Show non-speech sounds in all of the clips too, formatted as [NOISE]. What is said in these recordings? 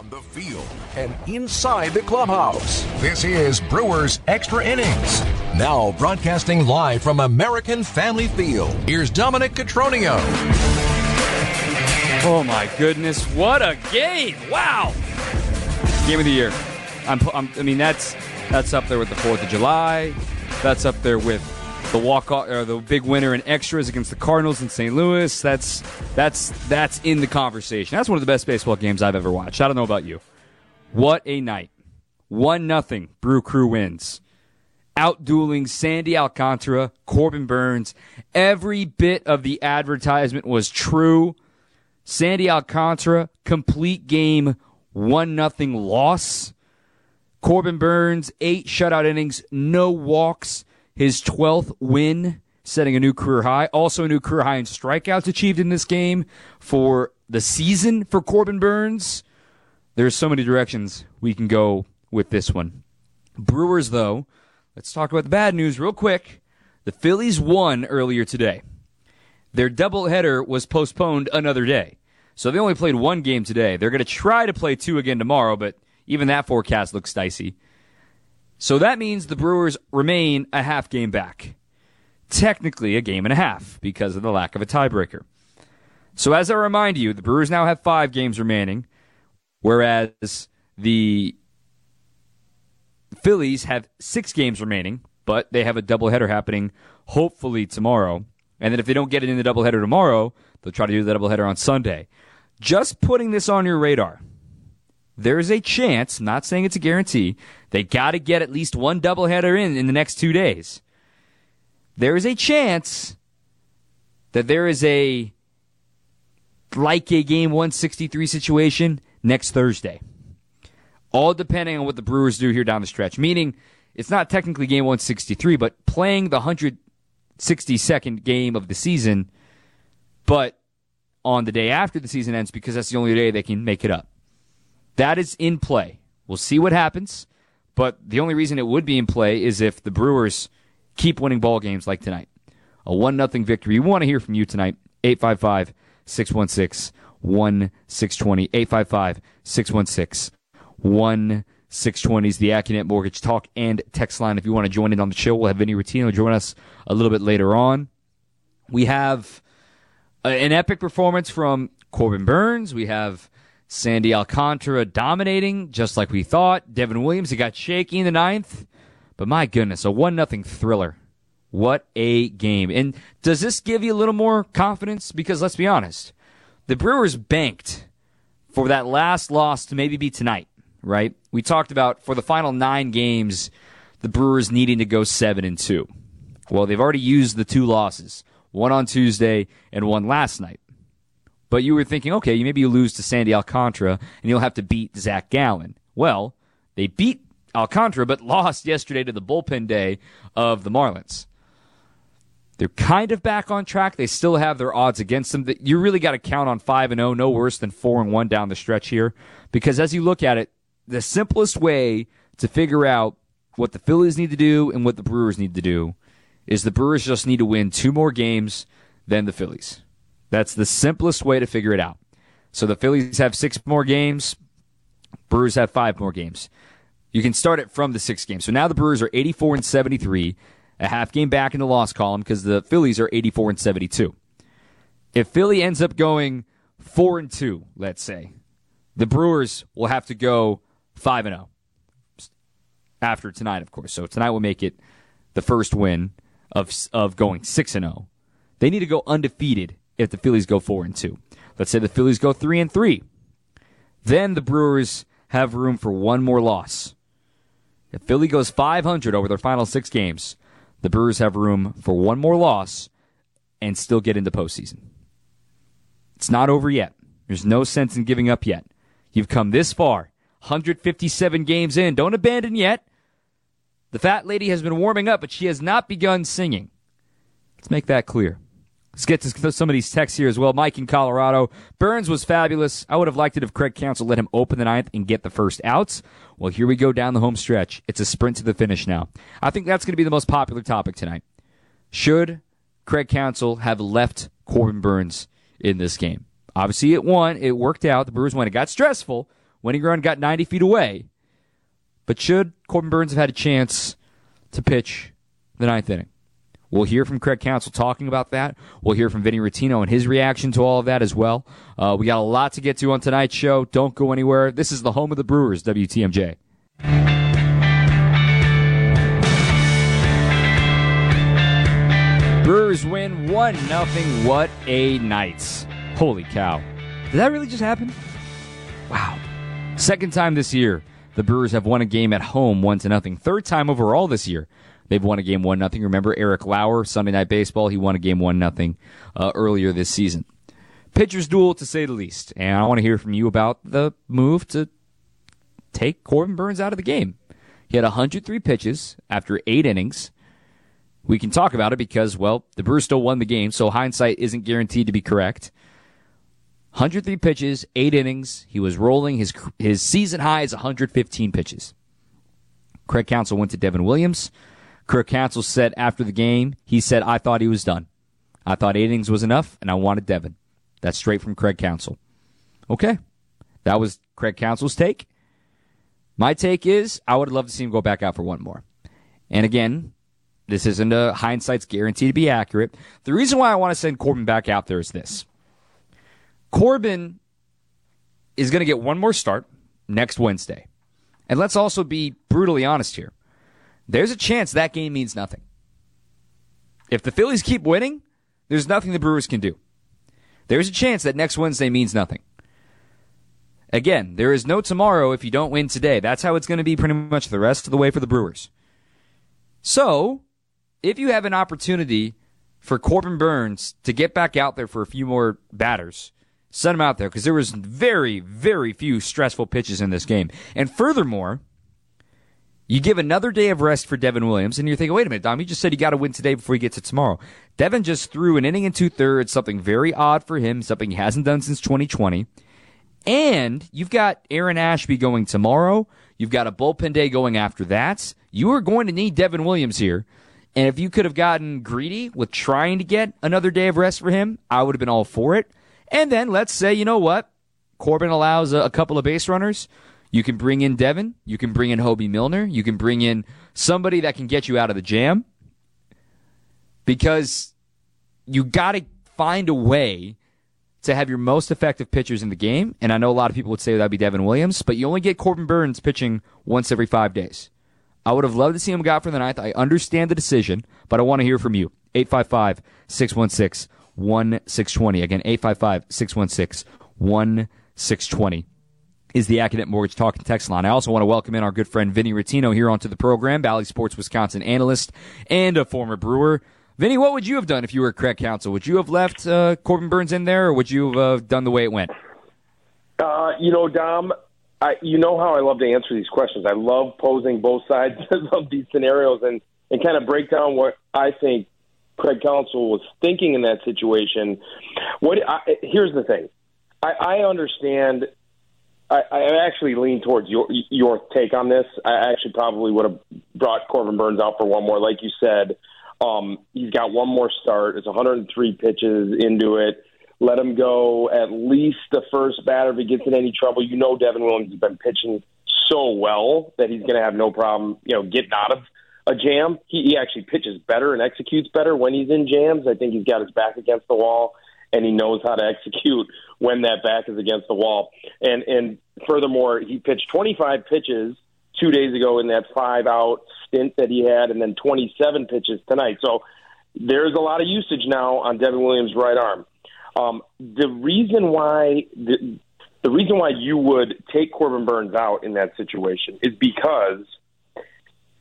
on the field and inside the clubhouse. This is Brewers Extra Innings. Now broadcasting live from American Family Field. Here's Dominic Cotroneo. Oh my goodness, what a game! Wow, game of the year. I'm, I'm, i mean, that's that's up there with the Fourth of July. That's up there with the walk or the big winner in extras against the Cardinals in St. Louis. That's that's that's in the conversation. That's one of the best baseball games I've ever watched. I don't know about you. What a night! One nothing. Brew Crew wins. Outdueling Sandy Alcantara, Corbin Burnes. Every bit of the advertisement was true. Sandy Alcantara, complete game, one nothing loss. Corbin Burnes, eight shutout innings, no walks his 12th win, setting a new career high. Also, a new career high in strikeouts achieved in this game for the season for Corbin Burnes. There's so many directions we can go with this one. Brewers, though, let's talk about the bad news real quick. The Phillies won earlier today. Their doubleheader was postponed another day. So they only played one game today. They're going to try to play two again tomorrow, but even that forecast looks dicey. So that means the Brewers remain a half game back. Technically, a game and a half because of the lack of a tiebreaker. So, as I remind you, the Brewers now have five games remaining, whereas the Phillies have six games remaining, but they have a doubleheader happening hopefully tomorrow. And then if they don't get it in the doubleheader tomorrow, they'll try to do the doubleheader on Sunday. Just putting this on your radar there is a chance, not saying it's a guarantee, they got to get at least one doubleheader in in the next two days. There is a chance that there is a like a game 163 situation next Thursday. All depending on what the Brewers do here down the stretch. Meaning, it's not technically game 163, but playing the 162nd game of the season, but on the day after the season ends because that's the only day they can make it up. That is in play. We'll see what happens, but the only reason it would be in play is if the Brewers keep winning ball games like tonight. A 1 0 victory. We want to hear from you tonight. 855 616 1620. 855 616 1620 is the Accunet Mortgage Talk and text line. If you want to join in on the show, we'll have Vinny Rottino join us a little bit later on. We have an epic performance from Corbin Burnes. We have Sandy Alcantara dominating, just like we thought. Devin Williams, he got shaky in the ninth. But my goodness, a 1 nothing thriller. What a game. And does this give you a little more confidence? Because let's be honest, the Brewers banked for that last loss to maybe be tonight, right? We talked about for the final nine games, the Brewers needing to go 7 and 2. Well, they've already used the two losses, one on Tuesday and one last night. But you were thinking, okay, maybe you lose to Sandy Alcantara and you'll have to beat Zach Gallen. Well, they beat Alcantara, but [LAUGHS] lost yesterday to the bullpen day of the Marlins. They're kind of back on track. They still have their odds against them. You really got to count on 5 and 0, no worse than 4 and 1 down the stretch here. Because as you look at it, the simplest way to figure out what the Phillies need to do and what the Brewers need to do is the Brewers just need to win two more games than the Phillies. That's the simplest way to figure it out. So the Phillies have six more games. Brewers have five more games. You can start it from the six games. So now the Brewers are 84 and 73, a half game back in the loss column because the Phillies are 84 and 72. If Philly ends up going four and two, let's say, the Brewers will have to go five and zero oh after tonight, of course. So tonight will make it the first win of of going six and zero. Oh. They need to go undefeated if the Phillies go four and two. Let's say the Phillies go three and three. Then the Brewers have room for one more loss. If Philly goes 500 over their final six games, the Brewers have room for one more loss and still get into postseason. It's not over yet. There's no sense in giving up yet. You've come this far, 157 games in. Don't abandon yet. The fat lady has been warming up, but she has not begun singing. Let's make that clear. Let's get to some of these texts here as well. Mike in Colorado. Burns was fabulous. I would have liked it if Craig Counsell let him open the ninth and get the first outs. Well, here we go down the home stretch. It's a sprint to the finish now. I think that's going to be the most popular topic tonight. Should Craig Counsell have left Corbin Burnes in this game? Obviously, it won. It worked out. The Brewers won. It got stressful winning run got 90 feet away. But should Corbin Burnes have had a chance to pitch the ninth inning? We'll hear from Craig Counsell talking about that. We'll hear from Vinny Rottino and his reaction to all of that as well. Uh, we got a lot to get to on tonight's show. Don't go anywhere. This is the home of the Brewers, WTMJ. Brewers win 1 nothing. What a night. Holy cow. Did that really just happen? Wow. Second time this year, the Brewers have won a game at home 1 to nothing. Third time overall this year. They've won a game 1 nothing. Remember Eric Lauer, Sunday Night Baseball, he won a game 1 nothing uh, earlier this season. Pitcher's duel, to say the least. And I want to hear from you about the move to take Corbin Burnes out of the game. He had 103 pitches after eight innings. We can talk about it because, well, the Brewers still won the game, so hindsight isn't guaranteed to be correct. 103 pitches, eight innings. He was rolling. His his season high is 115 pitches. Craig Counsell went to Devin Williams. Craig Counsell said after the game, he said, I thought he was done. I thought eight innings was enough, and I wanted Devin. That's straight from Craig Counsell. Okay. That was Craig Counsell's take. My take is I would love to see him go back out for one more. And again, this isn't a hindsight's guarantee to be accurate. The reason why I want to send Corbin back out there is this. Corbin is going to get one more start next Wednesday. And let's also be brutally honest here. There's a chance that game means nothing. If the Phillies keep winning, there's nothing the Brewers can do. There's a chance that next Wednesday means nothing. Again, there is no tomorrow if you don't win today. That's how it's going to be pretty much the rest of the way for the Brewers. So, if you have an opportunity for Corbin Burnes to get back out there for a few more batters, send him out there because there was very, very few stressful pitches in this game. And furthermore, you give another day of rest for Devin Williams, and you're thinking, wait a minute, Dom, you just said you got to win today before he gets to tomorrow. Devin just threw an inning and two thirds, something very odd for him, something he hasn't done since 2020. And you've got Aaron Ashby going tomorrow. You've got a bullpen day going after that. You are going to need Devin Williams here. And if you could have gotten greedy with trying to get another day of rest for him, I would have been all for it. And then let's say, you know what? Corbin allows a, a couple of base runners. You can bring in Devin. You can bring in Hoby Milner. You can bring in somebody that can get you out of the jam. Because you got to find a way to have your most effective pitchers in the game. And I know a lot of people would say that'd be Devin Williams, but you only get Corbin Burnes pitching once every five days. I would have loved to see him go out for the ninth. I understand the decision, but I want to hear from you. 855 616 1620. Again, 855 616 1620 is the Accunet Mortgage Talk and Text line. I also want to welcome in our good friend Vinny Rottino here onto the program, Bally Sports Wisconsin analyst and a former Brewer. Vinny, what would you have done if you were Craig Counsell? Would you have left uh, Corbin Burnes in there, or would you have uh, done the way it went? Uh, you know, Dom, I, you know how I love to answer these questions. I love posing both sides [LAUGHS] of these scenarios and, and kind of break down what I think Craig Counsell was thinking in that situation. What I, here's the thing, I understand. I, I actually lean towards your your take on this. I actually probably would have brought Corbin Burnes out for one more, like you said. Um, he's got one more start. It's 103 pitches into it. Let him go at least the first batter if he gets in any trouble. You know, Devin Williams has been pitching so well that he's going to have no problem, you know, getting out of a jam. He, he actually pitches better and executes better when he's in jams. I think he's got his back against the wall and he knows how to execute when that back is against the wall. And and furthermore, he pitched 25 pitches two days ago in that five out stint that he had, and then 27 pitches tonight. So there's a lot of usage now on Devin Williams' right arm. Um, the reason why the, the reason why you would take Corbin Burnes out in that situation is because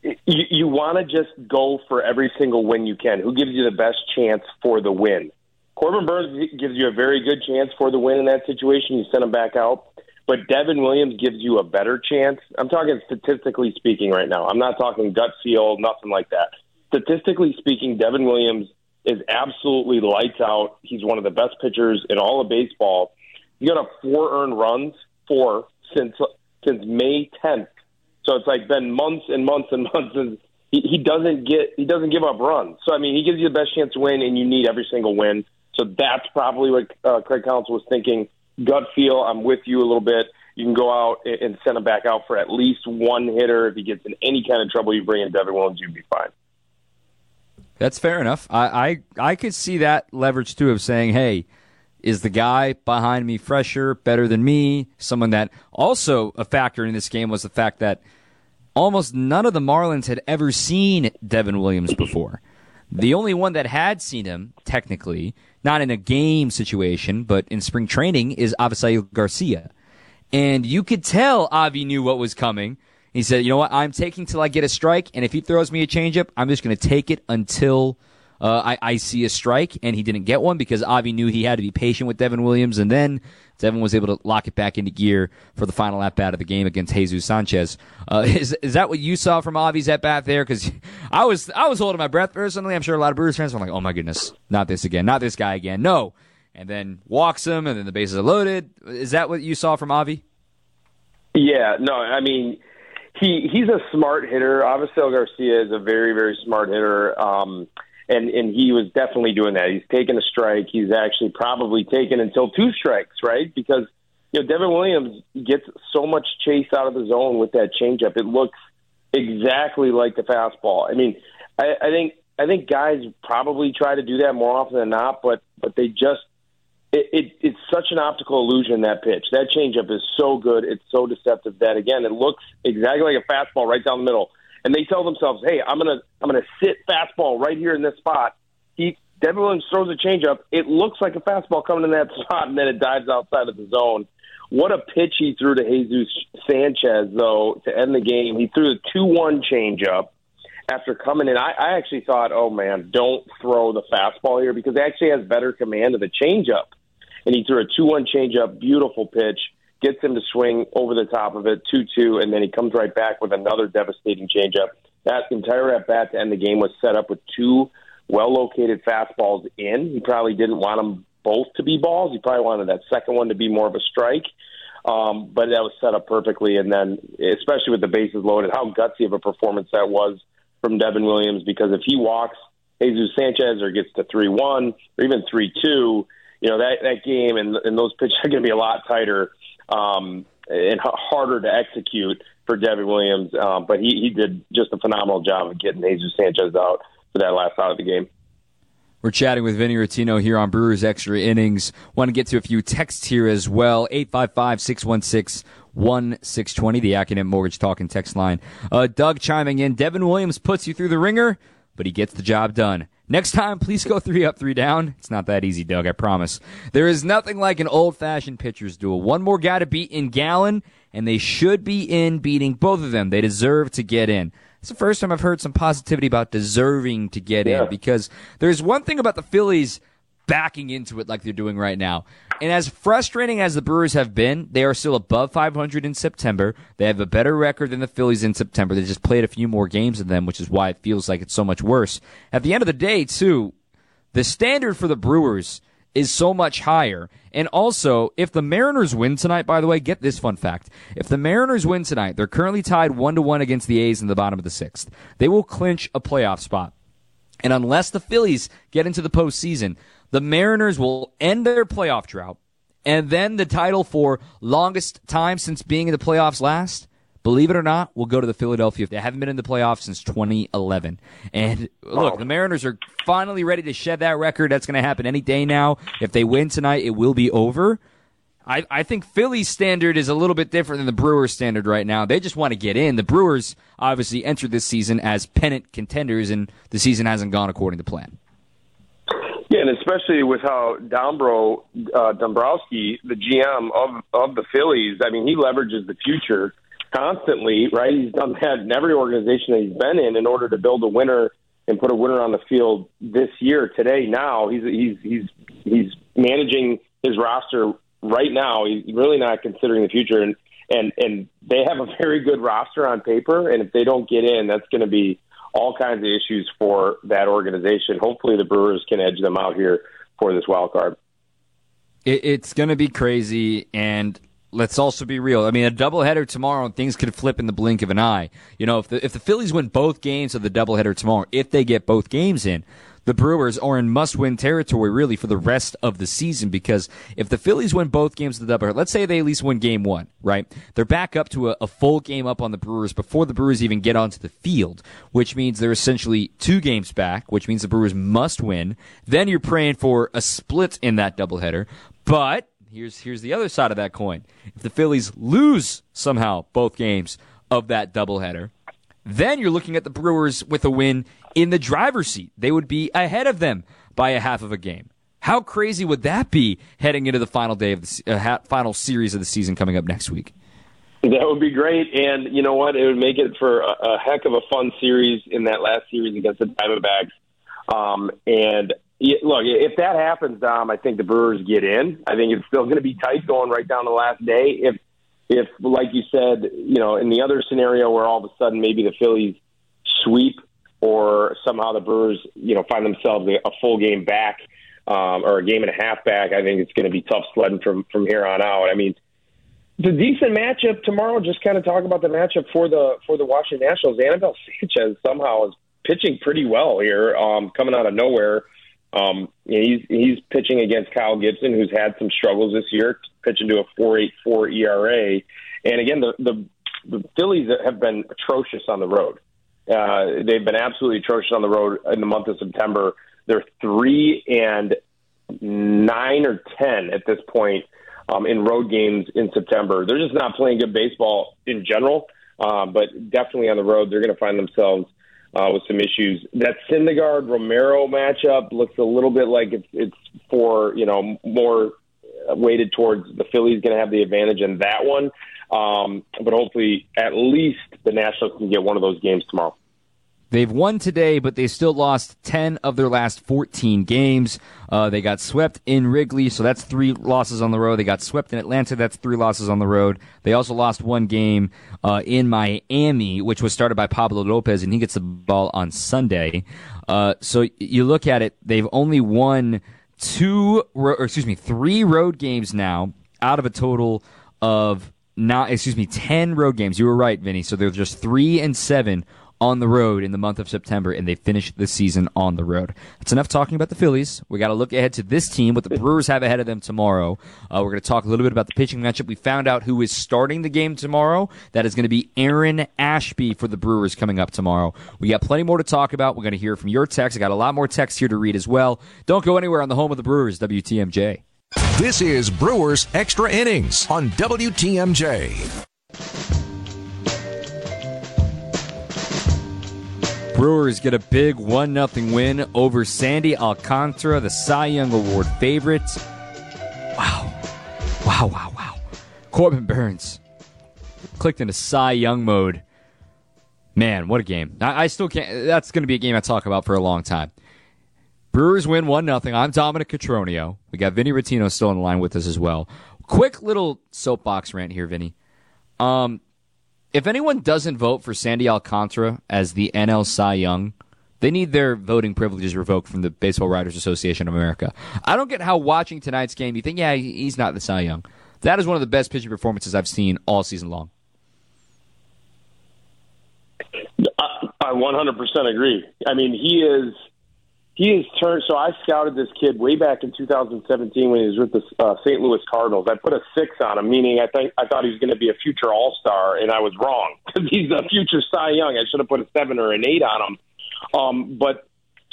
you, you want to just go for every single win you can. Who gives you the best chance for the win? Corbin Burnes gives you a very good chance for the win in that situation. You send him back out. But Devin Williams gives you a better chance. I'm talking statistically speaking right now. I'm not talking gut feel, nothing like that. Statistically speaking, Devin Williams is absolutely lights out. He's one of the best pitchers in all of baseball. He got a four earned runs, four since since May 10th. So it's like been months and months and [LAUGHS] months, and he, he doesn't get he doesn't give up runs. So I mean, he gives you the best chance to win, and you need every single win. So that's probably what uh, Craig Counsell was thinking gut feel, I'm with you a little bit. you can go out and send him back out for at least one hitter. If he gets in any kind of trouble, you bring in Devin Williams, you'd be fine. That's fair enough. I, I I could see that leverage too of saying, hey, is the guy behind me fresher, better than me? Someone that also a factor in this game was the fact that almost none of the Marlins had ever seen Devin Williams before. The only one that had seen him, technically, not in a game situation, but in spring training, is Avisail Garcia. And you could tell Avi knew what was coming. He said, you know what, I'm taking till I get a strike, and if he throws me a changeup, I'm just going to take it until uh, I, I, see a strike, and he didn't get one because Avi knew he had to be patient with Devin Williams, and then Devin was able to lock it back into gear for the final at bat of the game against Jesus Sanchez. Uh, [LAUGHS] is is that what you saw from Avi's at bat there? Because [LAUGHS] I was I was holding my breath personally. I'm sure a lot of Brewers fans were like, "Oh my goodness, not this again, not this guy again." No, and then walks him, and then the bases are loaded. Is that what you saw from Avi? Yeah, no, I mean he he's a smart hitter. Avisail Garcia is a very very smart hitter. Um, and and he was definitely doing that. He's taken a strike. He's actually probably taken until two strikes, right? Because you know Devin Williams gets so much chase out of the zone with that changeup. It looks exactly like the fastball. I mean, I, I think I think guys probably try to do that more often than not, but but they just it, it it's such an optical illusion that pitch. That changeup is so good. It's so deceptive that again it looks exactly like a fastball right down the middle and they tell themselves, "Hey, I'm gonna I'm gonna sit fastball right here in this spot." He Devin Williams throws a changeup. It looks like a fastball coming in that [LAUGHS] spot, and then it dives outside of the zone. What a pitch he threw to Jesus Sanchez, though, to end the game. He threw a 2 1 changeup after coming in. I, I actually thought, oh, man, don't throw the fastball here because he actually has better command of the changeup. And he threw a 2 1 changeup, beautiful pitch gets him to swing over the top of it, 2 2, and then he comes right back with another devastating changeup. That entire at bat to end the game was set up with two well located fastballs in. He probably didn't want them both to be balls. He probably wanted that second one to be more of a strike. Um, but that was set up perfectly. And then, especially with the bases loaded, how gutsy of a performance that was from Devin Williams because if he walks Jesus Sanchez or gets to 3 1 or even 3 2, you know, that, that game and, and those pitches are going to be a lot tighter um, and harder to execute for Devin Williams. Um, but he, he did just a phenomenal job of getting Jesus Sanchez out for that last out of the game. We're chatting with Vinny Rottino here on Brewers Extra Innings. Want to get to a few texts here as well. 855 616 1620, the Accunet Mortgage Talk and text line. Uh, Doug chiming in. Devin Williams puts you through the ringer, but he gets the job done. Next time, please go three up, three down. It's not that easy, Doug, I promise. There is nothing like an old fashioned pitcher's duel. One more guy to beat in Gallen, and they should be in beating both of them. They deserve to get in. It's the first time I've heard some positivity about deserving to get yeah. in because there's one thing about the Phillies backing into it like they're doing right now. And as frustrating as the Brewers have been, they are still above 500 in September. They have a better record than the Phillies in September. They just played a few more games than them, which is why it feels like it's so much worse. At the end of the day, too, the standard for the Brewers is so much higher. And also, if the Mariners win tonight, by the way, get this fun fact. If the Mariners win tonight, they're currently tied one to one against the A's in the bottom of the sixth. They will clinch a playoff spot. And unless the Phillies get into the postseason, the Mariners will end their playoff drought, and then the title for longest time since being in the playoffs last, believe it or not, will go to the Philadelphia. If they haven't been in the playoffs since 2011. And look, the Mariners are finally ready to shed that record. That's going to happen any day now. If they win tonight, it will be over. I, I think Philly's standard is a little bit different than the Brewers' standard right now. They just want to get in. The Brewers obviously entered this season as pennant contenders, and the season hasn't gone according to plan. Yeah, and especially with how Dombro uh, Dombrowski, the GM of of the Phillies, I mean, he leverages the future constantly, right? He's done that in every organization that he's been in in order to build a winner and put a winner on the field this year. Today, now he's he's he's he's managing his roster right now. He's really not considering the future, and and and they have a [LAUGHS] very good roster on paper. And if they don't get in, that's going to be all kinds of issues for that organization. Hopefully, the Brewers can edge them out here for this wild card. It, it's going to be crazy, and let's also be real. I mean, a doubleheader tomorrow, and things could flip in the blink of an eye. You know, if the if the Phillies win both games of the doubleheader tomorrow, if they get both games in, the Brewers are in must win territory really for the rest of the season because if the Phillies win both games of the doubleheader, let's say they at least win game one, right? They're back up to a, a, full game up on the Brewers before the Brewers even get onto the field, which means they're essentially two games back, which means the Brewers must win. Then you're praying for a split in that doubleheader. But here's here's the other side of that coin. If the Phillies lose somehow both games of that doubleheader, then you're looking at the Brewers with a win in the driver's seat. They would be ahead of them by a half of a game. How crazy would that be heading into the final day of the uh, final series of the season coming up next week? That would be great, and you know what? It would make it for a, a heck of a fun series in that last series against the Diamondbacks. Um, and look, if that happens, Dom, I think the Brewers get in. I think it's still going to be tight going right down the last day. If, if like you said, you know, in the other scenario where all of a sudden maybe the Phillies sweep or somehow the Brewers, you know, find themselves a full game back um, or a game and a half back, I think it's going to be tough sledding from from here on out. I mean, the decent matchup tomorrow. Just kind of talk about the matchup for the for the Washington Nationals. Anibal Sanchez somehow is pitching pretty well here, um, coming out of nowhere. Um, he's he's pitching against Kyle Gibson, who's had some struggles this year, pitching to a four eight four ERA. And again, the the, the Phillies have been atrocious on the road. Uh, they've been absolutely atrocious on the road in the month of September. They're three and nine or ten at this point um, in road games in September. They're just not playing good baseball in general, uh, but definitely on the road, they're going to find themselves uh, with some issues. That Syndergaard Romero matchup looks a little bit like it's it's for you know more weighted towards the Phillies going to have the advantage in that one. Um, but hopefully, at least the Nationals can get one of those games tomorrow. They've won today, but they still lost 10 of their last 14 games. Uh, they got swept in Wrigley, so that's three losses on the road. They got swept in Atlanta, that's three losses on the road. They also lost one game uh, in Miami, which was started by Pablo Lopez, and he gets the ball on Sunday. Uh, so you look at it, they've only won two, or excuse me, three road games now out of a total of not excuse me, ten road games. You were right, Vinny. So they're just three and seven on the road in the month of September, and they finished the season on the road. That's enough talking about the Phillies. We got to look ahead to this team, what the [LAUGHS] Brewers have ahead of them tomorrow. Uh, we're going to talk a little bit about the pitching matchup. We found out who is starting the game tomorrow. That is going to be Aaron Ashby for the Brewers coming up tomorrow. We got plenty more to talk about. We're going to hear from your text. I got a lot more text here to read as well. Don't go anywhere on the home of the Brewers, WTMJ. This is Brewers Extra Innings on WTMJ. Brewers get a big 1 0 win over Sandy Alcantara, the Cy Young Award favorite. Wow. Wow, wow, wow. Corbin Burnes clicked into Cy Young mode. Man, what a game. I, I still can't. That's going to be a game I talk about for a long time. Brewers win 1 0. I'm Dominic Cotroneo. We got Vinny Rottino still in the line with us as well. Quick little soapbox rant here, Vinny. Um, if anyone doesn't vote for Sandy Alcantara as the NL Cy Young, they need their voting privileges revoked from the Baseball Writers Association of America. I don't get how watching tonight's game you think, yeah, he's not the Cy Young. That is one of the best pitching performances I've seen all season long. I 100% agree. I mean, he is he has turned. So I scouted this kid way back in 2017 when he was with the uh, St. Louis Cardinals. I put a six on him, meaning I think I thought he was going to be a future All Star, and I was wrong [LAUGHS] because he's a future Cy Young. I should have put a seven or an eight on him. Um, but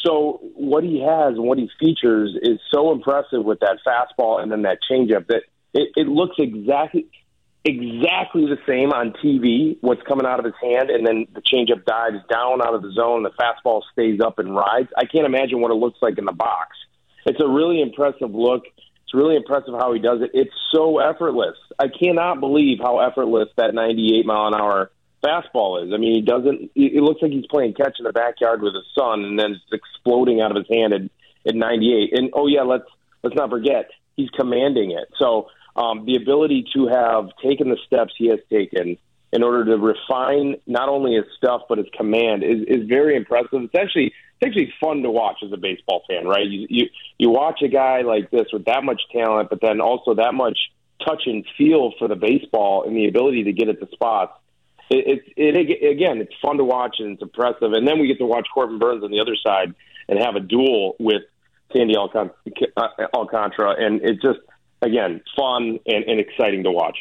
so what he has and what he features is so impressive with that fastball and then that changeup that it, it looks exactly exactly the same on TV, what's coming out of his hand, and then the changeup dives down out of the zone, the fastball stays up and rides. I can't imagine what it looks like in the box. It's a really impressive look. It's really impressive how he does it. It's so effortless. I cannot believe how effortless that 98 mile an hour fastball is. I mean, he doesn't. It looks like he's playing catch in the backyard with his son, and then it's exploding out of his hand at, at 98. And oh yeah, let's let's not forget he's commanding it. So um, the ability to have taken the steps he has taken in order to refine not only his stuff but his command is, is very impressive. It's actually it's actually fun to watch as a baseball fan, right? You, you you watch a guy like this with that much talent, but then also that much touch and feel for the baseball and the ability to get at the spots. it, it, it again, it's fun to watch and it's impressive. And then we get to watch Corbin Burnes on the other side and have a duel with Sandy Alcantara, and it just again fun and, and exciting to watch.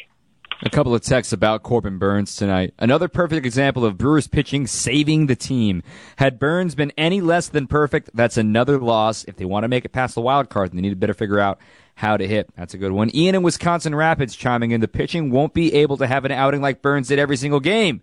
A couple of texts about Corbin Burnes tonight. Another perfect example of Brewers pitching saving the team. Had Burnes been any less than perfect, that's another loss. If they want to make it past the wild card, they need to better figure out how to hit. That's a good one. Ian in Wisconsin Rapids chiming in. The pitching won't be able to have an outing like Burnes did every single game.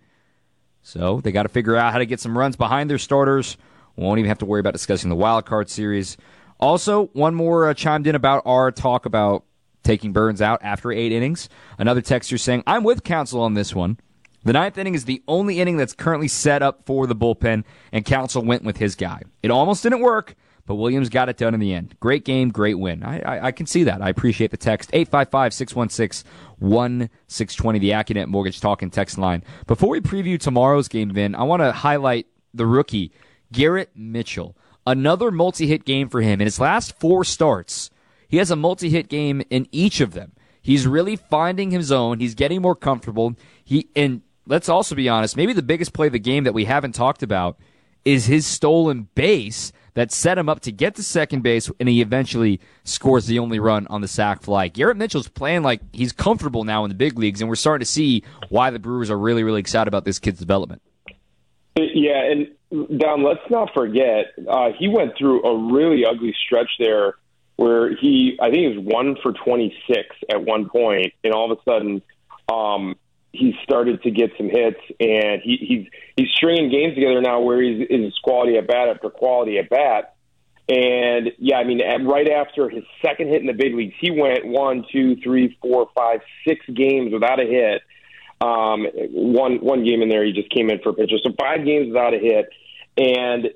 So they got to figure out how to get some runs behind their starters. Won't even have to worry about discussing the wild card series. Also, one more uh, chimed in about our talk about taking Burnes out after eight innings. Another texter saying, I'm with Counsell on this one. The ninth inning is the only inning that's currently set up for the bullpen, and Counsell went with his guy. It almost didn't work, but Williams got it done in the end. Great game, great win. I, I, I can see that. I appreciate the text. 855 616 1620, the Accunet Mortgage Talking text line. Before we preview tomorrow's game, Vin, I want to highlight the rookie, Garrett Mitchell. Another multi hit game for him. In his last four starts, he has a multi hit game in each of them. He's really finding his own. He's getting more comfortable. He and let's also be honest, maybe the biggest play of the game that we haven't talked about is his stolen base that set him up to get to second base, and he eventually scores the only run on the sac fly. Garrett Mitchell's playing like he's comfortable now in the big leagues, and we're starting to see why the Brewers are really, really excited about this kid's development. Yeah, and Don, let's not forget uh, he went through a really ugly stretch there where he, I think, was one for 26 at one point, and all of a sudden, um, he started to get some hits, and he, he's he's stringing games together now where he's is quality at bat after quality at bat. And yeah, I mean, right after his second hit in the big leagues, he went one, two, three, four, five, six games without a hit. Um, one one game in there, he just came in for a pitcher. So five games without a hit, and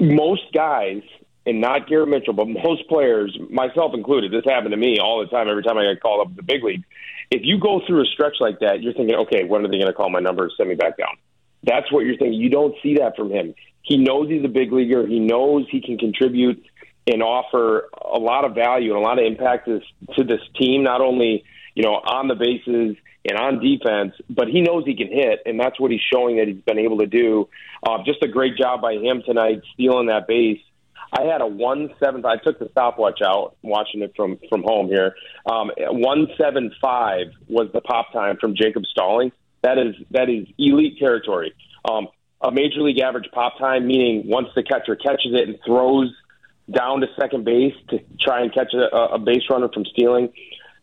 most guys and not Garrett Mitchell, but most players, myself included, this happened to me all the time. Every time I got called up to the big league, if you go through a stretch like that, you're thinking, okay, when are they going to call my number and send me back down? That's what you're thinking. You don't see that from him. He knows he's a big leaguer. He knows he can contribute and offer a lot of value and a lot of impact to, to this team, not only you know on the bases and on defense, but he knows he can hit, and that's what he's showing that he's been able to do. Uh, just a great job by him tonight, stealing that base I had a one seven. I took the stopwatch out, watching it from from home here. Um, one seven five was the pop time from Jacob Stalling. That is that is elite territory. Um, a major league average pop time, meaning once the catcher catches it and throws down to second base to try and catch a, a base runner from stealing.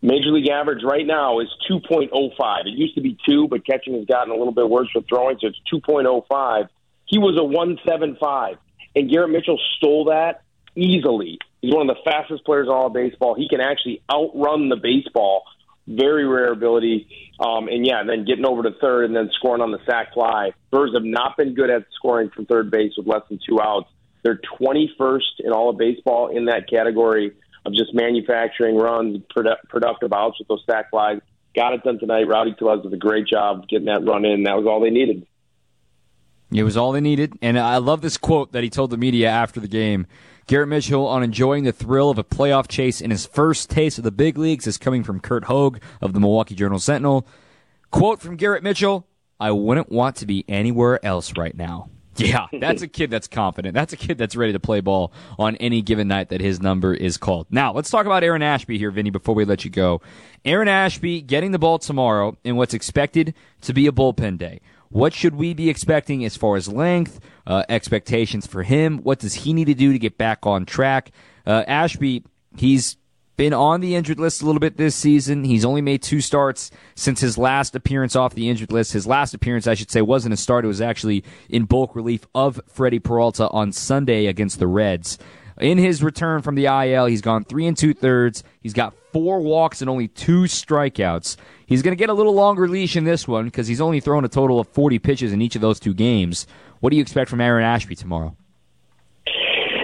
Major league average right now is 2.05. It used to be two, but catching has gotten a little bit worse with throwing, so it's 2.05. He was a 175 and Garrett Mitchell stole that easily. He's one of the fastest players in all of baseball. He can actually outrun the baseball. Very rare ability. Um, and yeah, then getting over to third and then scoring on the sac fly. Birds have not been good at scoring from third base with less than two outs. They're 21st in all of baseball in that category of just manufacturing runs, produ- productive outs with those sac flies. Got it done tonight. Rowdy Tellez did a great job getting that run in. That was all they needed. It was all they needed. And I love this quote that he told the media after the game. Garrett Mitchell on enjoying the thrill of a playoff chase in his first taste of the big leagues is coming from Curt Hogg of the Milwaukee Journal Sentinel. Quote from Garrett Mitchell I wouldn't want to be anywhere else right now. [LAUGHS] Yeah, that's a kid that's confident. That's a kid that's ready to play ball on any given night that his number is called. Now, let's talk about Aaron Ashby here, Vinny, before we let you go. Aaron Ashby getting the ball tomorrow in what's expected to be a bullpen day. What should we be expecting as far as length, uh, expectations for him? What does he need to do to get back on track? Uh, Ashby, he's been on the injured list a little bit this season. He's only made two starts since his last appearance off the injured list. His last appearance, I should say, wasn't a start. It was actually in bulk relief of Freddie Peralta on Sunday against the Reds. In his return from the IL, he's gone three and two thirds. He's got four walks and only two strikeouts. He's going to get a little longer leash in this one because he's only thrown a total of 40 pitches in each of those two games. What do you expect from Aaron Ashby tomorrow?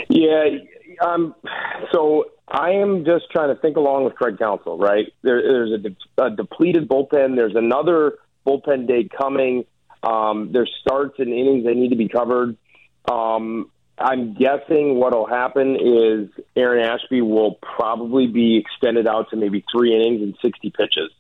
Yeah, um, so I am just trying to think along with Craig Counsell, right? There, there's a, de- a depleted bullpen. There's another bullpen day coming. Um, there's starts and innings that need to be covered. Um, I'm guessing what will happen is Aaron Ashby will probably be extended out to maybe three innings and 60 pitches.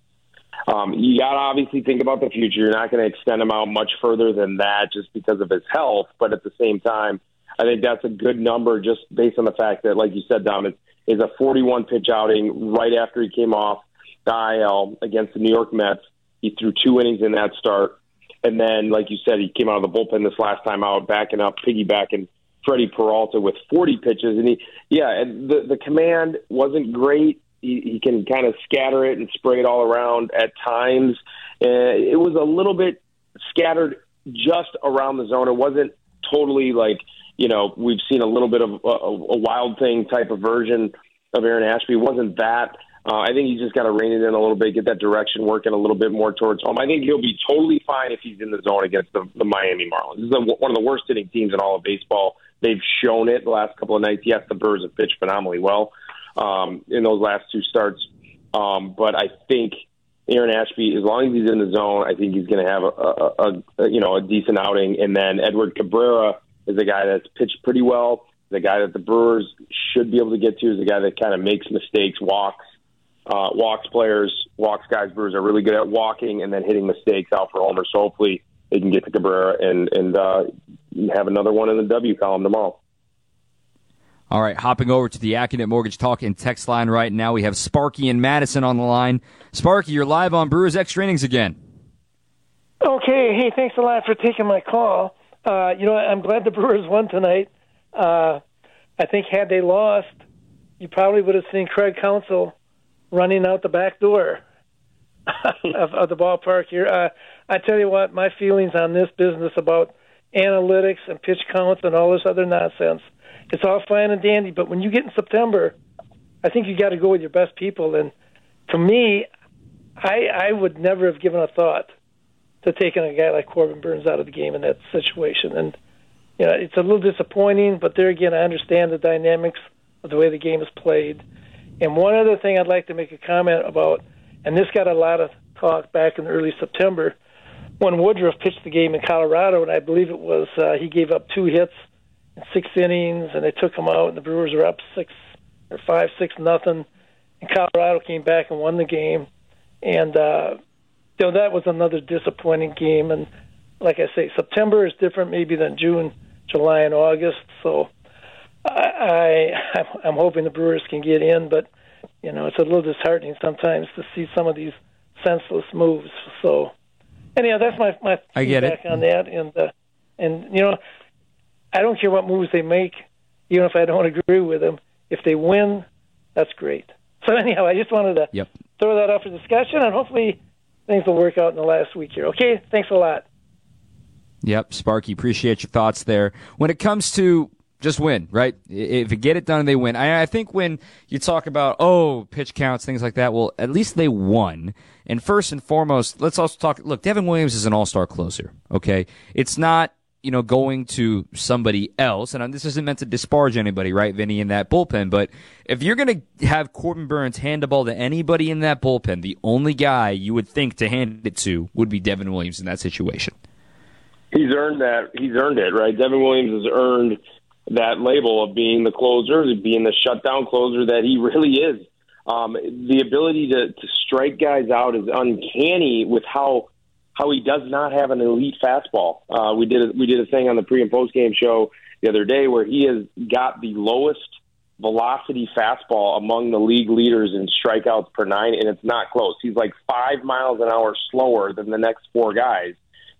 Um, you got to obviously think about the future. You're not going to extend him out much further than that just because of his health. But at the same time, I think that's a good number just based on the fact that, like you said, Dom, it's, is a 41 pitch outing right after he came off the IL against the New York Mets. He threw two innings in that start. And then, like you said, he came out of the bullpen this last time out, backing up, piggybacking Freddie Peralta with 40 pitches. And he, yeah, and the, the command wasn't great. He, he can kind of scatter it and spray it all around at times. Uh, it was a little bit scattered just around the zone. It wasn't totally like, you know, we've seen a little bit of a, a wild thing type of version of Aaron Ashby. It wasn't that. Uh, I think he's just got to rein it in a little bit, get that direction working a little bit more towards home. I think he'll be totally fine if he's in the zone against the, the Miami Marlins. This is a, one of the worst hitting teams in all of baseball. They've shown it the last couple of nights. Yes, the Brewers have pitched phenomenally well um, in those last two starts, um, but I think Aaron Ashby, as long as he's in the zone, I think he's going to have a, a, a, you know a decent outing. And then Edward Cabrera is a guy that's pitched pretty well. The guy that the Brewers should be able to get to is a guy that kind of makes mistakes, walks, uh, walks players, walks guys. Brewers are really good at walking and then hitting mistakes out for homers. So hopefully they can get to Cabrera and and uh, have another one in the W column tomorrow. All right, hopping over to the Accunet Mortgage Talk and text line right now. We have Sparky and Madison on the line. Sparky, you're live on Brewers Extra Innings again. Okay, hey, thanks a lot for taking my call. Uh, you know, I'm glad the Brewers won tonight. Uh, I think had they lost, you probably would have seen Craig Counsell running out the back door [LAUGHS] of, of the ballpark here. Uh, I tell you what, my feelings on this business about analytics and pitch counts and all this other nonsense, it's all fine and dandy. But when you get in September, I think you got to go with your best people. And to me, I I would never have given a thought to taking a guy like Corbin Burnes out of the game in that situation. And you know, it's a little disappointing, but there again, I understand the dynamics of the way the game is played. And one other thing I'd like to make a comment about, and this got a lot of talk back in early September when Woodruff pitched the game in Colorado, and I believe it was uh, he gave up two hits in six innings, and they took him out, and the Brewers were up six or five, six nothing. And Colorado came back and won the game, and uh, you know that was another disappointing game. And like I say, September is different maybe than June, July, and August. So I, I I'm hoping the Brewers can get in, but you know it's a little disheartening sometimes to see some of these senseless moves. So anyhow, that's my my I get feedback it. on that, and uh, and you know I don't care what moves they make, even if I don't agree with them. If they win, that's great. So anyhow, I just wanted to Yep. throw that up for discussion, and hopefully things will work out in the last week here. Okay, thanks a lot. Yep, Sparky, appreciate your thoughts there. When it comes to just win, right? If you get it done, they win. I, I think when you talk about oh pitch counts, things like that, well, at least they won. And first and foremost, let's also talk. Look, Devin Williams is an all-star closer. Okay, it's not you know going to somebody else, and this isn't meant to disparage anybody, right, Vinny, in that bullpen. But if you're going to have Corbin Burnes hand the ball to anybody in that bullpen, the only guy you would think to hand it to would be Devin Williams in that situation. He's earned that. He's earned it, right? Devin Williams has earned that label of being the closer, being the shutdown closer that he [LAUGHS] really is. Um, the ability to, to strike guys out is uncanny with how how he does not have an elite fastball. Uh, we did a, we did a thing on the pre and post game show the other day where he has got the lowest velocity fastball among the league leaders in strikeouts per nine, and it's not close. He's like five miles an hour slower than the next four guys.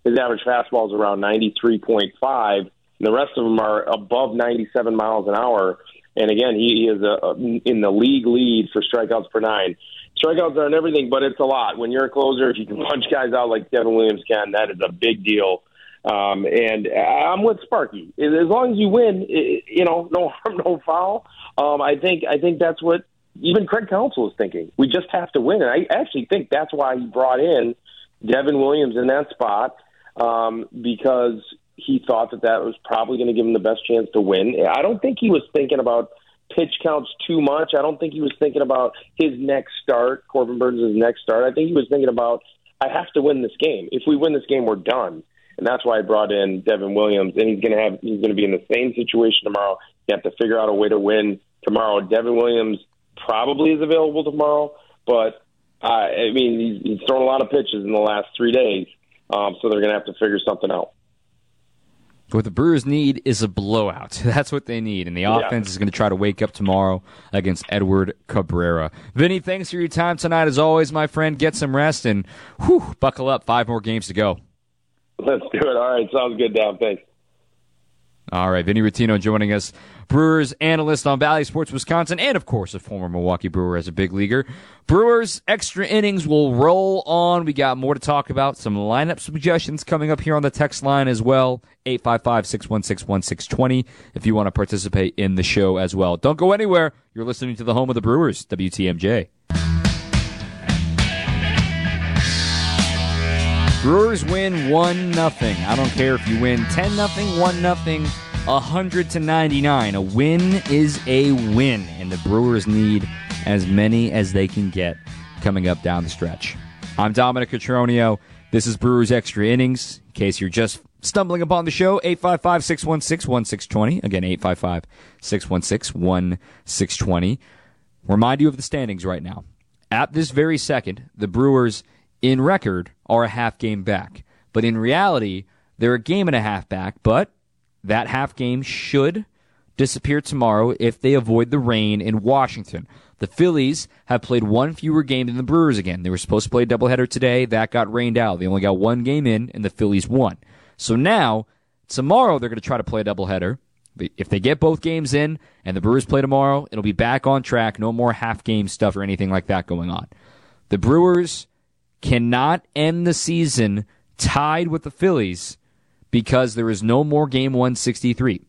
His average fastball is around ninety three point five the rest of them are above 97 miles an hour. And again, he, is a, a, in the league lead for strikeouts per nine. Strikeouts aren't everything, but it's a lot. When you're a closer, if you can [LAUGHS] punch guys out like Devin Williams can, that is a big deal. Um, and I'm with Sparky. As long as you win, you know, [LAUGHS] no harm, no foul. Um, I think I think that's what even Craig Counsell is thinking. We just have to win, and I actually think that's why he brought in Devin Williams in that spot um, because he thought that that was probably going to give him the best chance to win. I don't think he was thinking about pitch counts too much. I don't think he was thinking about his next start, Corbin Burnes' next start. I think he was thinking about, I have to win this game. If we win this game, we're done. And that's why I brought in Devin Williams. And he's going to have, he's going to be in the same situation tomorrow. You have to figure out a way to win tomorrow. Devin Williams probably is available tomorrow, but Uh, I mean, he's, he's thrown a lot of pitches in the last three days, um, so they're going to have to figure something out. What the Brewers need is a blowout. [LAUGHS] That's what they need. And the Yeah. offense is going to try to wake up tomorrow against Edward Cabrera. Vinny, thanks for your time tonight. As always, my friend, get some rest and whew, buckle up. Five more games to go. Let's do it. All right, sounds good, Dom. Thanks. All right, Vinny Rottino joining us, Brewers analyst on Bally Sports Wisconsin, and of course a former Milwaukee Brewer as a big leaguer. Brewers extra innings will roll on. We got more to talk about. Some lineup suggestions coming up here on the text line as well. 855-616-1620 if you want to participate in the show as well. Don't go anywhere. You're listening to the home of the Brewers, WTMJ. Brewers win one nothing. I don't care if you win ten nothing, one nothing, hundred to ninety nine. A win is a win, and the Brewers need as many as they can get coming up down the stretch. I'm Dominic Cotroneo. This is Brewers Extra Innings. In case you're just stumbling upon the show, 855-616-1620. Again, 855-616-1620. Remind you of the standings right now. At this very second, the Brewers in record are a half game back. But in reality, they're a game and a half back, but that half game should disappear tomorrow if they avoid the rain in Washington. The Phillies have played one fewer game than the Brewers again. They were supposed to play a doubleheader today. That got rained out. They only got one game in, and the Phillies won. So now, tomorrow, they're going to try to play a doubleheader. If they get both games in and the Brewers play tomorrow, it'll be back on track. No more half game stuff or anything like that going on. The Brewers cannot end the season tied with the Phillies because there is no more game 163.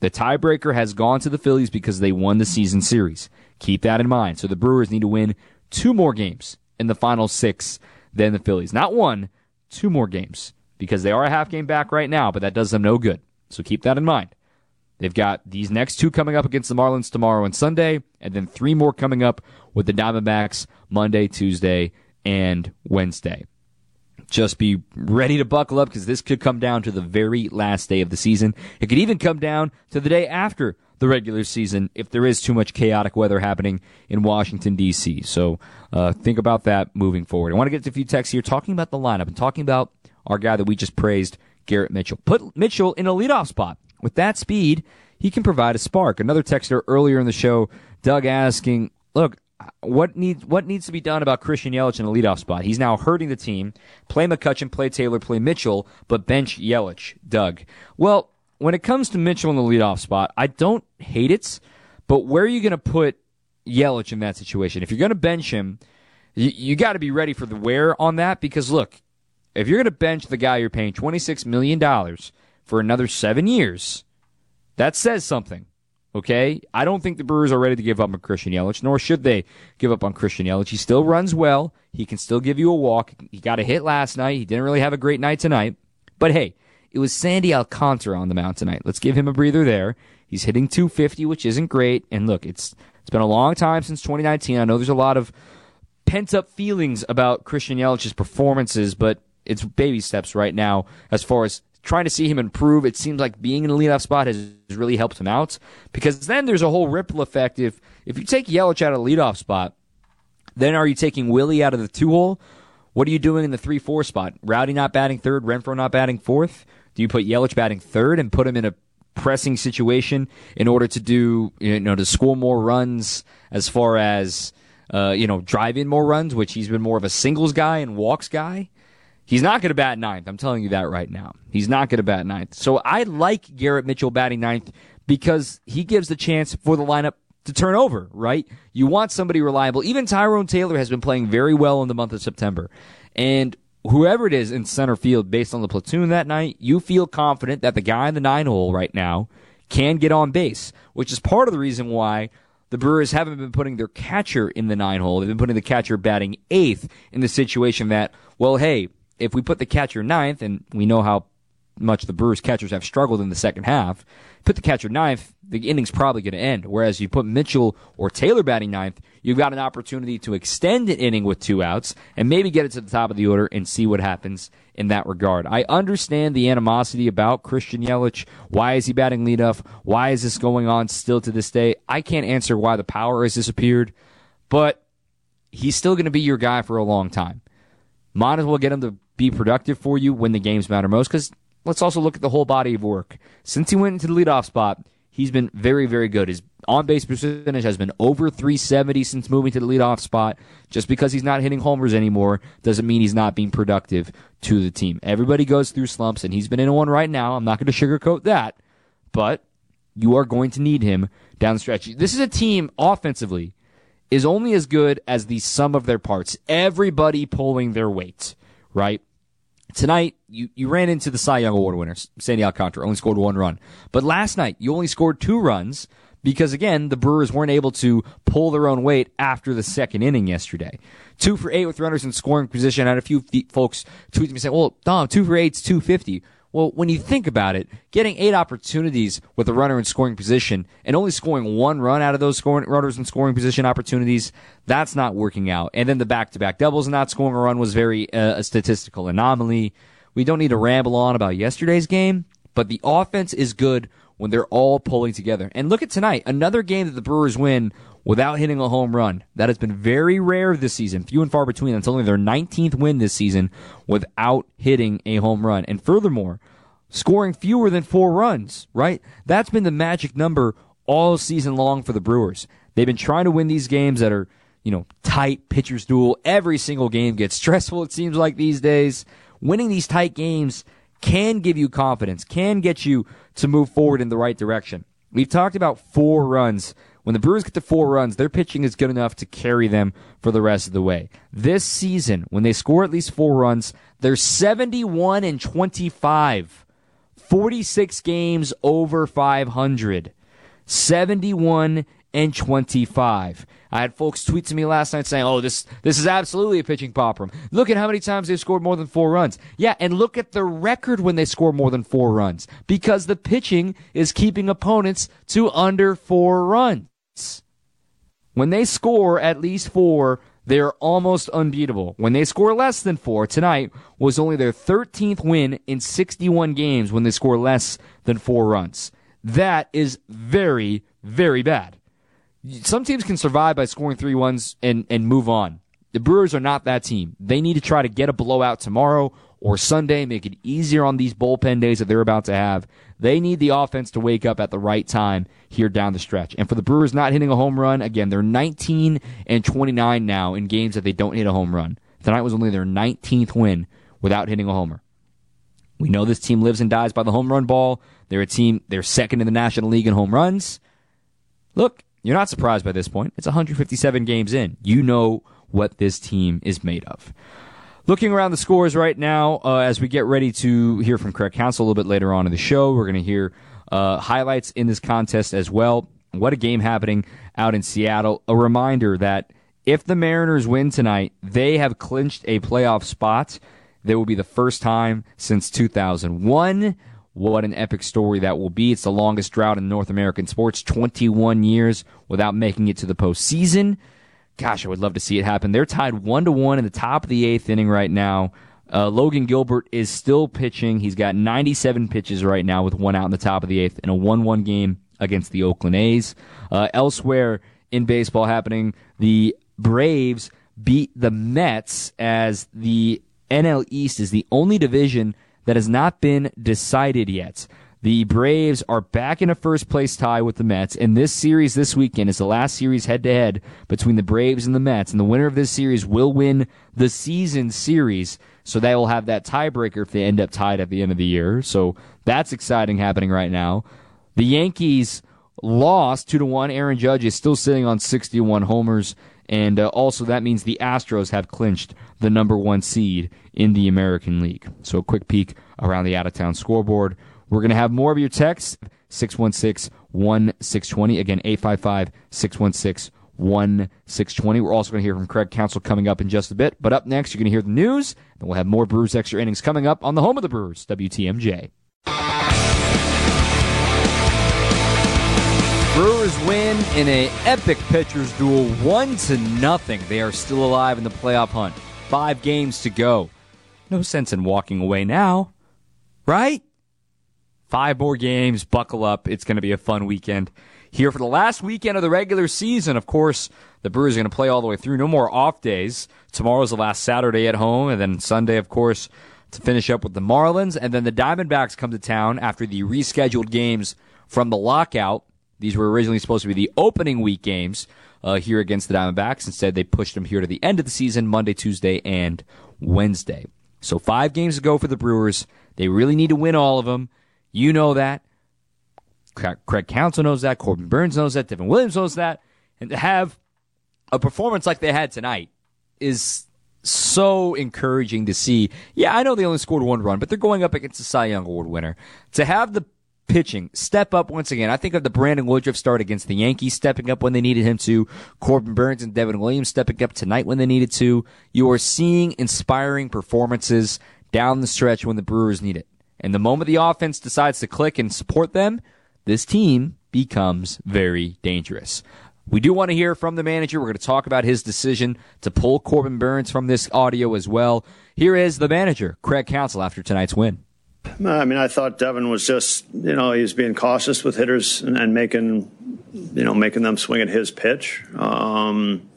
The tiebreaker has gone to the Phillies because they won the season series. Keep that in mind. So the Brewers need to win two more games in the final six than the Phillies. Not one, two more games because they are a half game back right now, but that does them no good. So keep that in mind. They've got these next two coming up against the Marlins tomorrow and Sunday, and then three more coming up with the Diamondbacks Monday, Tuesday, and Wednesday. Just be ready to buckle up because this could come down to the very last day of the season. It could even come down to the day after the regular season if there is too much chaotic weather happening in Washington, D.C. So uh, think about that moving forward. I want to get to a few texts here talking about the lineup and talking about our guy that we just praised, Garrett Mitchell. Put Mitchell in a leadoff spot. With that speed, he can provide a spark. Another texter earlier in the show, Doug asking, look, what needs what needs to be done about Christian Yelich in a leadoff spot? He's now hurting the team. Play McCutchen, play Taylor, play Mitchell, but bench Yelich. Doug. Well, when it comes to Mitchell in the leadoff spot, I don't hate it, but where are you going to put Yelich in that situation? If you're going to bench him, you, you got to be ready for the wear on that because look, if you're going to bench the guy you're paying twenty six million dollars for another seven years, that says something. Okay, I don't think the Brewers are ready to give up on Christian Yelich, nor should they give up on Christian Yelich. He still runs well. He can still give you a walk. He got a hit last night. He didn't really have a great night tonight. But hey, it was Sandy Alcantara on the mound tonight. Let's give him a breather there. He's hitting 250, which isn't great. And look, it's it's been a long time since 2019. I know there's a lot of pent up feelings about Christian Yelich's performances, but it's baby steps right now as far as trying to see him improve. It seems like being in the leadoff spot has really helped him out because then there's a whole ripple effect. If if you take Yelich out of the leadoff spot, then are you taking Willie out of the two hole? What are you doing in the three four spot? Rowdy not batting third, Renfroe not batting fourth. Do you put Yelich batting third and put him in a pressing situation in order to do you know to score more runs as far as uh, you know drive in more runs, which he's been more of a singles guy and walks guy. He's not going to bat ninth. I'm telling you that right now. He's not going to bat ninth. So I like Garrett Mitchell batting ninth because he gives the chance for the lineup to turn over, right? You want somebody reliable. Even Tyrone Taylor has been playing very well in the month of September. And whoever it is in center field based on the platoon that night, you feel confident that the guy in the nine hole right now can get on base, which is part of the reason why the Brewers haven't been putting their catcher in the nine hole. They've been putting the catcher batting eighth in the situation that, well, hey, if we put the catcher ninth, and we know how much the Brewers catchers have struggled in the second half, put the catcher ninth, the inning's probably going to end. Whereas you put Mitchell or Taylor batting ninth, you've got an opportunity to extend an inning with two outs and maybe get it to the top of the order and see what happens in that regard. I understand the animosity about Christian Yelich. Why is he batting leadoff? Why is this going on still to this day? I can't answer why the power has disappeared, but he's still going to be your guy for a long time. Might as well get him to be productive for you when the games matter most. Because let's also look at the whole body of work. Since he went into the leadoff spot, he's been very, very good. His on base percentage has been over 370 since moving to the leadoff spot. Just because he's not hitting homers anymore doesn't mean he's not being productive to the team. Everybody goes through slumps, and he's been in one right now. I'm not going to sugarcoat that, but you are going to need him down the stretch. This is a team offensively is only as good as the sum of their parts. Everybody pulling their weight, right? Tonight, you, you ran into the Cy Young Award winner, Sandy Alcantara, only scored one run. But last night, you only scored two runs because, again, the Brewers weren't able to pull their own weight after the second inning yesterday. Two for eight with runners in scoring position. I had a few folks tweet me saying, well, Dom, two for eight's 250. Well, when you think about it, getting eight opportunities with a runner in scoring position and only scoring one run out of those scoring runners in scoring position opportunities, that's not working out. And then the back-to-back doubles and not scoring a run was very uh, a statistical anomaly. We don't need to ramble on about yesterday's game, but the offense is good when they're all pulling together. And look at tonight, another game that the Brewers win without hitting a home run. That has been very rare this season, few and far between. That's only their 19th win this season without hitting a home run. And furthermore, scoring fewer than four runs, right? That's been the magic number all season long for the Brewers. They've been trying to win these games that are, you know, tight pitchers duel. Every single game gets [LAUGHS] stressful, it seems like these days. Winning these tight games can give you confidence, can get you to move forward in the right direction. We've talked about four runs when the Brewers get to four runs, their pitching is good enough to carry them for the rest of the way. This season, when they score at least four runs, they're 71 and 25. 46 games over 500. 71 and 25. I had folks tweet to me last night saying, "Oh, this this is absolutely a pitching popper." Look at how many times they've scored more than 4 runs. Yeah, and look at the record when they score more than 4 runs because the pitching is keeping opponents to under 4 runs. When they score at least 4, they're almost unbeatable. When they score less than 4, tonight was only their 13th win in 61 games when they score less than 4 runs. That is very very bad some teams can survive by scoring three ones and, and move on. The Brewers are not that team. They need to try to get a blowout tomorrow or Sunday, make it easier on these bullpen days that they're about to have. They need the offense to wake up at the right time here down the stretch. And for the Brewers not hitting a home run, again, they're 19 and 29 now in games that they don't hit a home run. Tonight was only their 19th win without hitting a homer. We know this team lives and dies by the home run ball. They're a team, they're second in the National League in home runs. Look, you're not surprised by this point. It's 157 games in. You know what this team is made of. Looking around the scores right now, uh, as we get ready to hear from Craig Counsell a little bit later on in the show, we're going to hear uh, highlights in this contest as well. What a game happening out in Seattle. A reminder that if the Mariners win tonight, they have clinched a playoff spot. That will be the first time since 2001. What an epic story that will be. It's the longest drought in North American sports, 21 years without making it to the postseason. Gosh, I would love to see it happen. They're tied one to one in the top of the eighth inning right now. Uh, Logan Gilbert is still pitching. He's got 97 pitches right now with one out in the top of the eighth in a 1 1 game against the Oakland A's. Uh, elsewhere in baseball happening, the Braves beat the Mets as the NL East is the only division that has not been decided yet. The Braves are back in a first place tie with the Mets, and this series this weekend is the last series head to head between the Braves and the Mets. And the winner of this series will win the season series, so they will have that tiebreaker if they end up tied at the end of the year. So that's exciting happening right now. The Yankees lost two to one. Aaron Judge is still sitting on 61 homers. And uh, also, that means the Astros have clinched the number one seed in the American League. So, a quick peek around the out of town scoreboard. We're going to have more of your texts 616 1620. Again, 855 616 1620. We're also going to hear from Craig Counsell coming up in just a bit. But up next, you're going to hear the news, and we'll have more Brewers Extra Innings coming up on the home of the Brewers, WTMJ. Brewers win in a epic pitchers duel, one to nothing. They are still alive in the playoff hunt. Five games to go. No sense in walking away now, right? Five more games. Buckle up. It's going to be a fun weekend here for the last weekend of the regular season. Of course, the Brewers are going to play all the way through. No more off days. Tomorrow's the last Saturday at home, and then Sunday, of course, to finish up with the Marlins. And then the Diamondbacks come to town after the rescheduled games from the lockout. These were originally supposed to be the opening week games uh, here against the Diamondbacks. Instead, they pushed them here to the end of the season, Monday, Tuesday, and Wednesday. So five games to go for the Brewers. They really need to win all of them. You know that. Craig Counsell knows that. Corbin Burnes knows that. Devin Williams knows that. And to have a performance like they had tonight is so encouraging to see. Yeah, I know they only scored one run, but they're going up against a Cy Young Award winner. To have the pitching step up once again. I think of the Brandon Woodruff start against the Yankees stepping up when they needed him to. Corbin Burnes and Devin Williams stepping up tonight when they needed to. You are seeing inspiring performances down the stretch when the Brewers need it. And the moment the offense decides to click and support them, this team becomes very dangerous. We do want to hear from the manager. We're going to talk about his decision to pull Corbin Burnes from this audio as well. Here is the manager, Craig Counsell, after tonight's win. I mean, I thought Devin was just, you know, he's being cautious with hitters and, and making, you know, making them swing at his pitch. Um,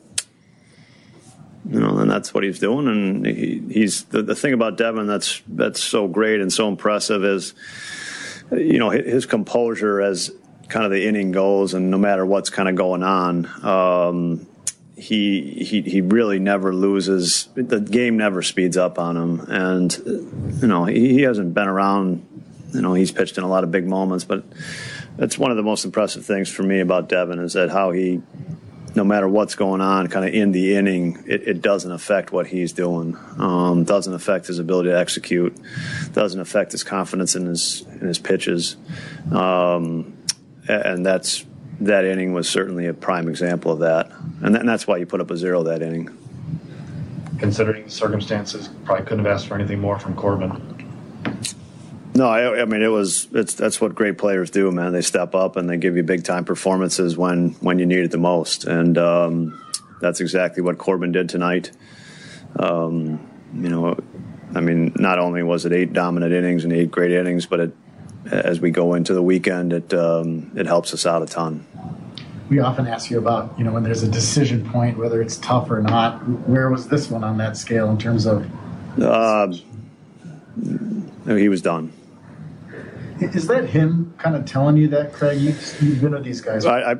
you know, and that's what he's doing. And he, he's the, the thing about Devin that's that's so great and so impressive is, you know, his composure as kind of the inning goes, and no matter what's kind of going on, um, he he he really never loses. The game never speeds up on him, and you know he, he hasn't been around. You know he's pitched in a lot of big moments, but that's one of the most impressive things for me about Devin is that how he, no matter what's going on, kind of in the inning, it, it doesn't affect what he's doing. Um, doesn't affect his ability to execute. Doesn't affect his confidence in his in his pitches. Um, and that's that inning was certainly a prime example of that, and, and that's why you put up a zero that inning. Considering the circumstances, probably couldn't have asked for anything more from Corbin. No, I, I, mean it was. It's that's what great players do, man. They step up and they give you big time performances when when you need it the most, and um, that's exactly what Corbin did tonight. Um, you know, I mean, not only was it eight dominant innings and eight great innings, but it as we go into the weekend, it um, it helps us out a ton. We often ask you about you know when there's a decision point, whether it's tough or not. Where was this one on that scale in terms of? Uh, he was done. Is that him kind of telling you that, Craig? You've, you've been with these guys. I, I,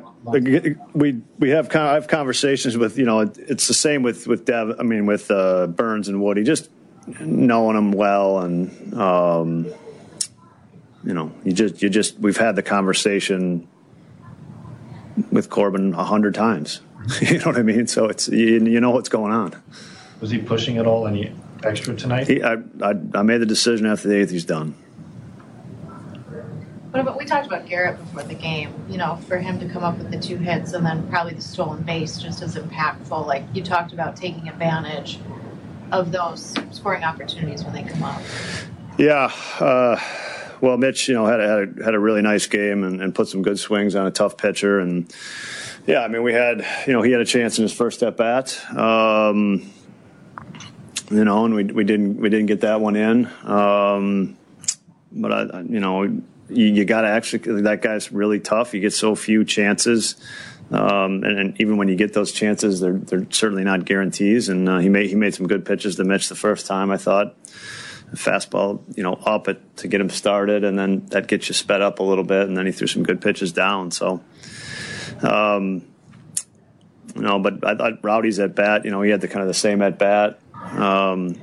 we we have kind of, I have conversations with you know it's the same with with Dev. I mean with uh, Burnes and Woody, just knowing them well and. Um, you know, you just you just we've had the conversation with Corbin a hundred times. [LAUGHS] you know what I mean? So it's you, you, know what's going on. Was he pushing at all? Any extra tonight? He, I, I, I made the decision after the eighth. He's done. What about we talked about Garrett before the game? You know, for him to come up with the two hits and then probably the stolen base just as impactful. Like you talked about taking advantage of those scoring opportunities when they come up. Yeah. Uh, well, Mitch, you know, had a, had a, had a really nice game and, and put some good swings on a tough pitcher. And yeah, I mean, we had, you know, he had a chance in his first at bat. Um, you know, and we, we didn't we didn't get that one in. Um, but I, you know, you, you got to actually that guy's really tough. You get so few chances. Um, and, and, even when you get those chances, they're they're certainly not guarantees. And uh, he made he made some good pitches to Mitch the first time. I thought fastball, you know, up it to get him started, and then that gets you sped up a little bit, and then he threw some good pitches down. So, um, you know, but I thought Rowdy's at bat, you know, he had the kind of the same at bat, um,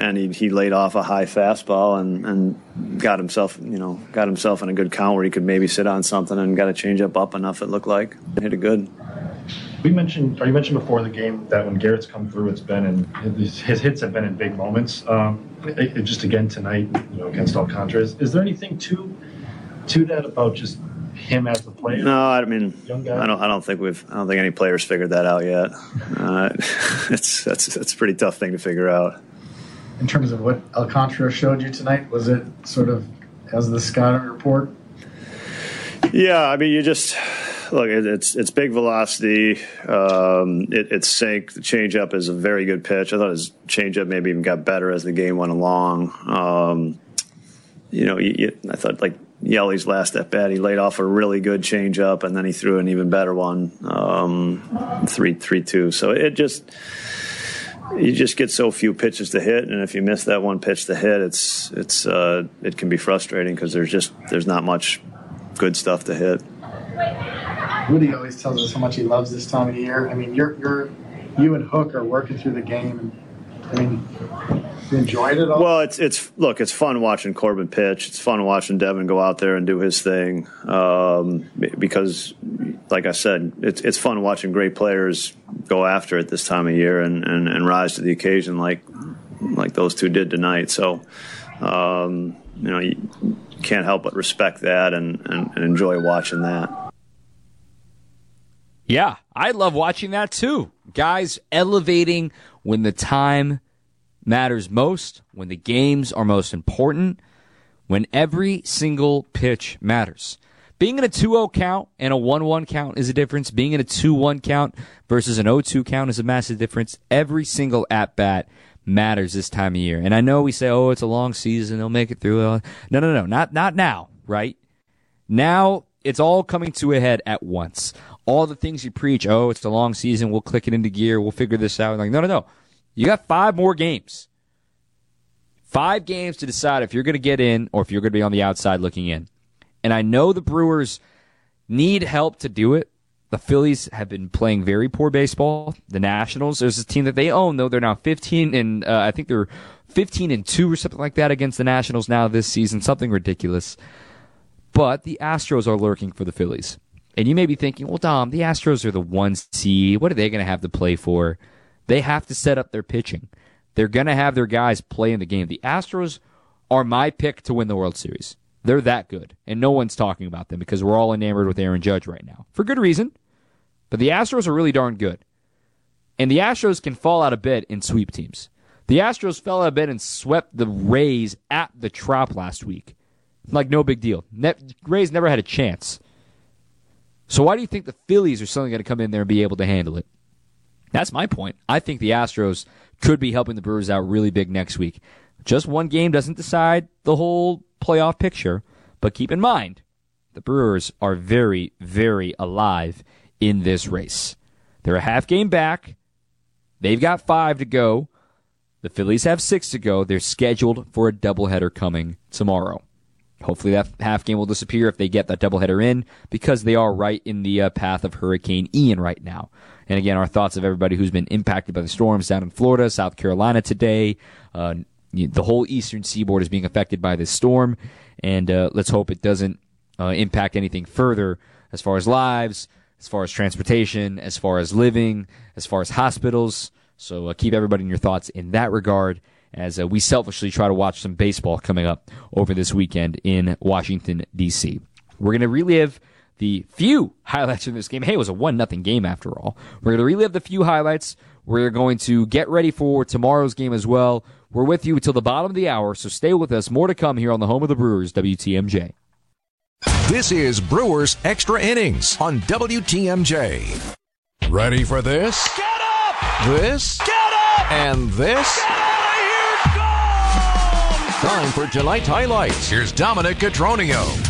and he he laid off a high fastball and and got himself, you know, got himself in a good count where he could maybe sit on something and got a changeup up enough. It looked like hit it good. We mentioned, or you mentioned before the game that when Garrett's come through, it's been in his, his hits have been in big moments. Um, it, it just again tonight, you know, against Alcantara, is, is there anything to to that about just him as a player? No, I mean, I don't. I don't think we've. I don't think any players figured that out yet. Uh, [LAUGHS] it's that's that's a pretty tough thing to figure out. In terms of what Alcantara showed you tonight, was it sort of as the scouting report? Yeah, I mean, you just look, it's it's big velocity. Um, it, it's sink. The changeup is a very good pitch. I thought his changeup maybe even got better as the game went along. Um, you know, you, you, I thought like Yelly's last at bat. He laid off a really good changeup, and then he threw an even better one, um, three three two. So it just you just get so few pitches to hit, and if you miss that one pitch to hit, it's it's uh, it can be frustrating because there's just there's not much good stuff to hit. Woody always tells us how much he loves this time of year. I mean, you're you're you and Hook are working through the game, and I mean, you enjoyed it all. Well, it's it's look, it's fun watching Corbin pitch. It's fun watching Devin go out there and do his thing um, because, like I said, it's it's fun watching great players go after it this time of year and, and, and rise to the occasion like like those two did tonight. So, um, you know, you can't help but respect that and, and, and enjoy watching that. Yeah, I love watching that too. Guys elevating when the time matters most, when the games are most important, when every single pitch matters. Being in a 2 0 count and a 1 1 count is a difference. Being in a 2 1 count versus an 0 2 count is a massive difference. Every single at bat matters this time of year. And I know we say, oh, it's a long season, they'll make it through. No, no, no, not, not now, right? Now it's all coming to a head at once all the things you preach, oh, it's a long season, we'll click it into gear, we'll figure this out. Like, no, no, no. You got five more games. Five games to decide if you're going to get in or if you're going to be on the outside looking in. And I know the Brewers need help to do it. The Phillies have been playing very poor baseball. The Nationals, there's a team that they own, though they're now 15 and uh, I think they're 15 and 2 or something like that against the Nationals now this season, something ridiculous. But the Astros are lurking for the Phillies. And you may be thinking, well, Dom, the Astros are the one seed. What are they going to have to play for? They have to set up their pitching. They're going to have their guys play in the game. The Astros are my pick to win the World Series. They're that good. And no one's talking about them because we're all enamored with Aaron Judge right now. For good reason. But the Astros are really darn good. And the Astros can fall out of bed in sweep teams. The Astros fell out of bed and swept the Rays at the Trop last week. Like, no big deal. Ne- Rays never had a chance. So why do you think the Phillies are suddenly going to come in there and be able to handle it? That's my point. I think the Astros could be helping the Brewers out really big next week. Just one game doesn't decide the whole playoff picture, but keep in mind, the Brewers are very, very alive in this race. They're a half game back. They've got five to go. The Phillies have six to go. They're scheduled for a doubleheader coming tomorrow. Hopefully that half game will disappear if they get that doubleheader in because they are right in the uh, path of Hurricane Ian right now. And again, our thoughts of everybody who's been impacted by the storms down in Florida, South Carolina today. Uh, the whole eastern seaboard is being affected by this storm, and uh, let's hope it doesn't uh, impact anything further as far as lives, as far as transportation, as far as living, as far as hospitals. So uh, keep everybody in your thoughts in that regard as uh, we selfishly try to watch some baseball coming up over this weekend in Washington, D.C. We're going to relive the few highlights from this game. Hey, it was a 1 nothing game after all. We're going to relive the few highlights. We're going to get ready for tomorrow's game as well. We're with you until the bottom of the hour, so stay with us. More to come here on the home of the Brewers, WTMJ. This is Brewers Extra Innings on WTMJ. Ready for this? Get up! This? Get up! And this? Get out of here! Gone! Time for tonight's highlights. Here's Dominic Cotroneo.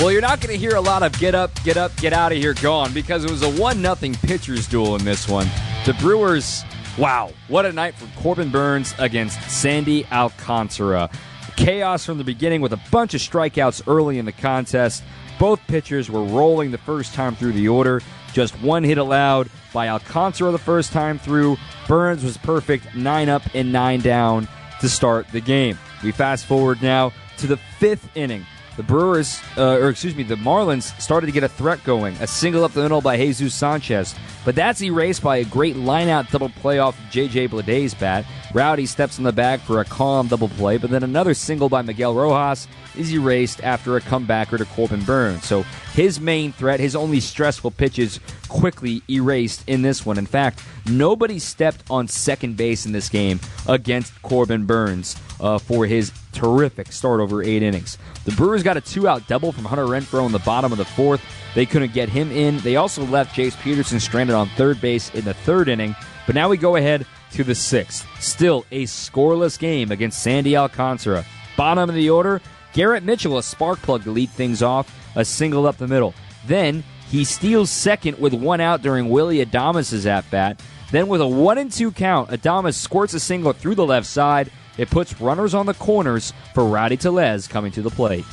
Well, you're not going to hear a lot of get up, get up, get out of here, gone because it was a 1 nothing pitcher's duel in this one. The Brewers, wow, what a night for Corbin Burnes against Sandy Alcantara. Chaos from the beginning with a bunch of strikeouts early in the contest. Both pitchers were rolling the first time through the order. Just one hit allowed by Alcantara the first time through. Burnes was perfect, nine up and nine down to start the game. We fast forward now to the fifth inning. The Brewers, uh, or excuse me, the Marlins started to get a threat going. A single up the middle by Jesus Sanchez, but that's erased by a great lineout double play off of J.J. Bleday's bat. Rowdy steps in the bag for a calm double play, but then another single by Miguel Rojas is erased after a comebacker to Corbin Burnes. So his main threat, his only stressful pitches, quickly erased in this one. In fact, nobody stepped on second base in this game against Corbin Burnes uh, for his terrific start over eight innings. The Brewers got a two out double from Hunter Renfroe in the bottom of the fourth. They couldn't get him in. They also left Jace Peterson stranded on third base in the third inning. But now we go ahead to the sixth. Still a scoreless game against Sandy Alcantara. Bottom of the order, Garrett Mitchell, a spark plug to lead things off, a single up the middle. Then he steals second with one out during Willie Adames' at bat. Then, with a one and two count, Adames squirts a single through the left side. It puts runners on the corners for Rowdy Tellez coming to the plate.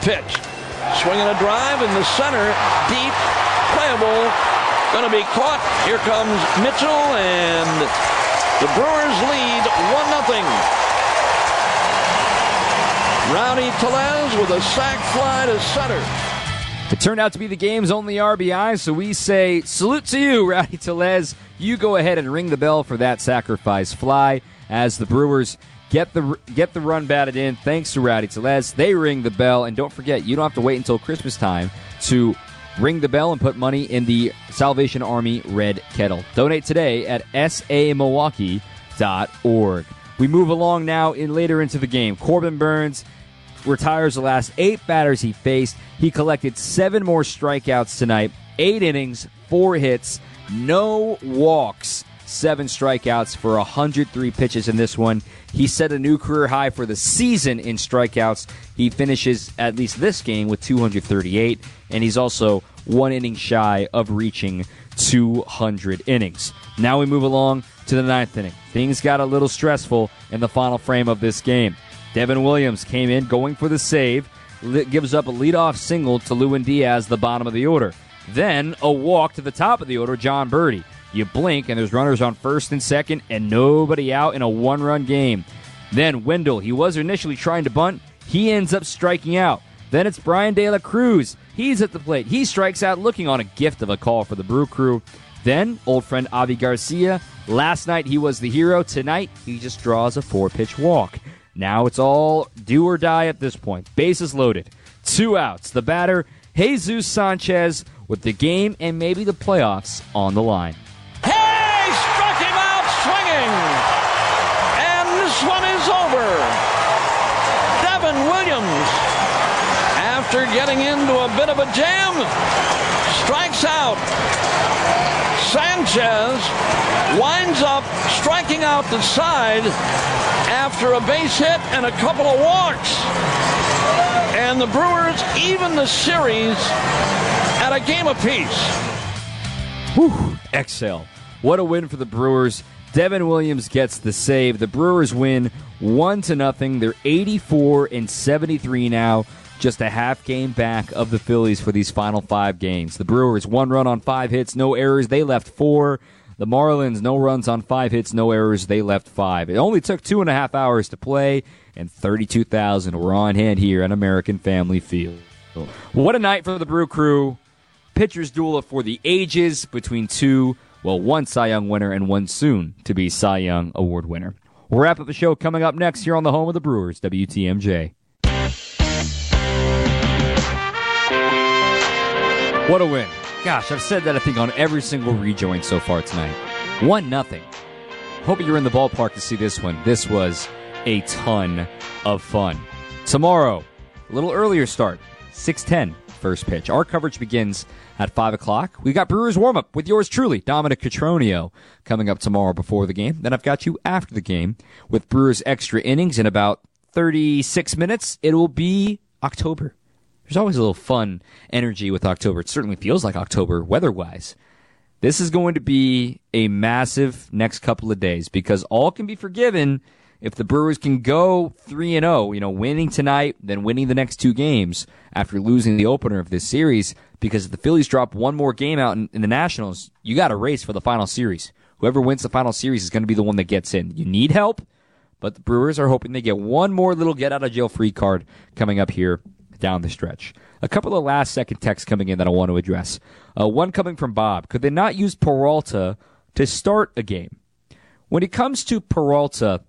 Pitch. Swinging a drive in the center. Deep. Playable. Going to be caught. Here comes Mitchell, and the Brewers lead 1 0. Rowdy Tellez with a sac fly to center. It turned out to be the game's only RBI, so we say salute to you, [LAUGHS] Rowdy Tellez. You go ahead and ring the bell for that sacrifice fly as the Brewers get the get the run batted in. Thanks to Rowdy Tellez, they ring the bell, and don't forget, you don't have to wait until Christmas time to ring the bell and put money in the Salvation Army Red Kettle. Donate today at samilwaukee.org. We move along now in later into the game. Corbin Burnes retires the last eight batters he faced. He collected seven more strikeouts tonight, eight innings, four hits, no walks, seven strikeouts for 103 pitches in this one. He set a new career high for the season in strikeouts. He finishes at least this game with 238, and he's also one inning shy of reaching 200 innings. Now we move along to the ninth inning. Things got a little stressful in the final frame of this game. Devin Williams came in going for the save, gives up a leadoff single to Lewin Diaz, the bottom of the order. Then a walk to the top of the order, Jon Berti. You blink, and there's runners on first and second, and nobody out in a one run game. Then Wendle, he was initially trying to bunt. He ends up striking out. Then it's Bryan De La Cruz. He's at the plate. He strikes out looking on a gift of a call for the Brew Crew. Then, old friend Avi Garcia. Last night he was the hero. Tonight he just draws a four pitch walk. Now it's all do or die at this point. Bases loaded. Two outs. The batter, Jesus Sanchez, with the game and maybe the playoffs on the line. Getting into a bit of a jam, strikes out. Sanchez winds up striking out the side after a base hit and a couple of walks. And the Brewers even the series at a game apiece. Whew, exhale. What a win for the Brewers. Devin Williams gets the save. The Brewers win 1 to nothing. They're 84 and 73 now, just a half game back of the Phillies for these final 5 games. The Brewers one run on 5 hits, no errors. They left 4. The Marlins, no runs on five hits, no errors. They left five. It only took two and a half hours to play, and 32,000 were on hand here at American Family Field. What a night for the Brew Crew. Pitchers duel for the ages between two, well, one Cy Young winner and one soon to be Cy Young Award winner. We'll wrap up the show coming up next here on the home of the Brewers, WTMJ. What a win. Gosh, I've said that I think on every single rejoin so far tonight. One nothing. Hope you're in the ballpark to see this one. This was a ton of fun. Tomorrow, a little earlier start, 610 first pitch. Our coverage begins at 5 o'clock. We've got Brewers warm up with yours truly, Dominic Cotroneo, coming up tomorrow before the game. Then I've got you after the game with Brewers extra innings in about 36 minutes. It will be October. There's always a little fun energy with October. It certainly feels like October weather wise. This is going to be a massive next couple of days because all can be forgiven if the Brewers can go 3 and 0, you know, winning tonight, then winning the next two games after losing the opener of this series because if the Phillies drop one more game out in, in the Nationals, you got a race for the final series. Whoever wins the final series is going to be the one that gets in. You need help, but the Brewers are hoping they get one more little get out of jail free card coming up here down the stretch. A couple of last second texts coming in that I want to address. Uh, one coming from Bob. Could they not use Peralta to start a game? When it comes to Peralta,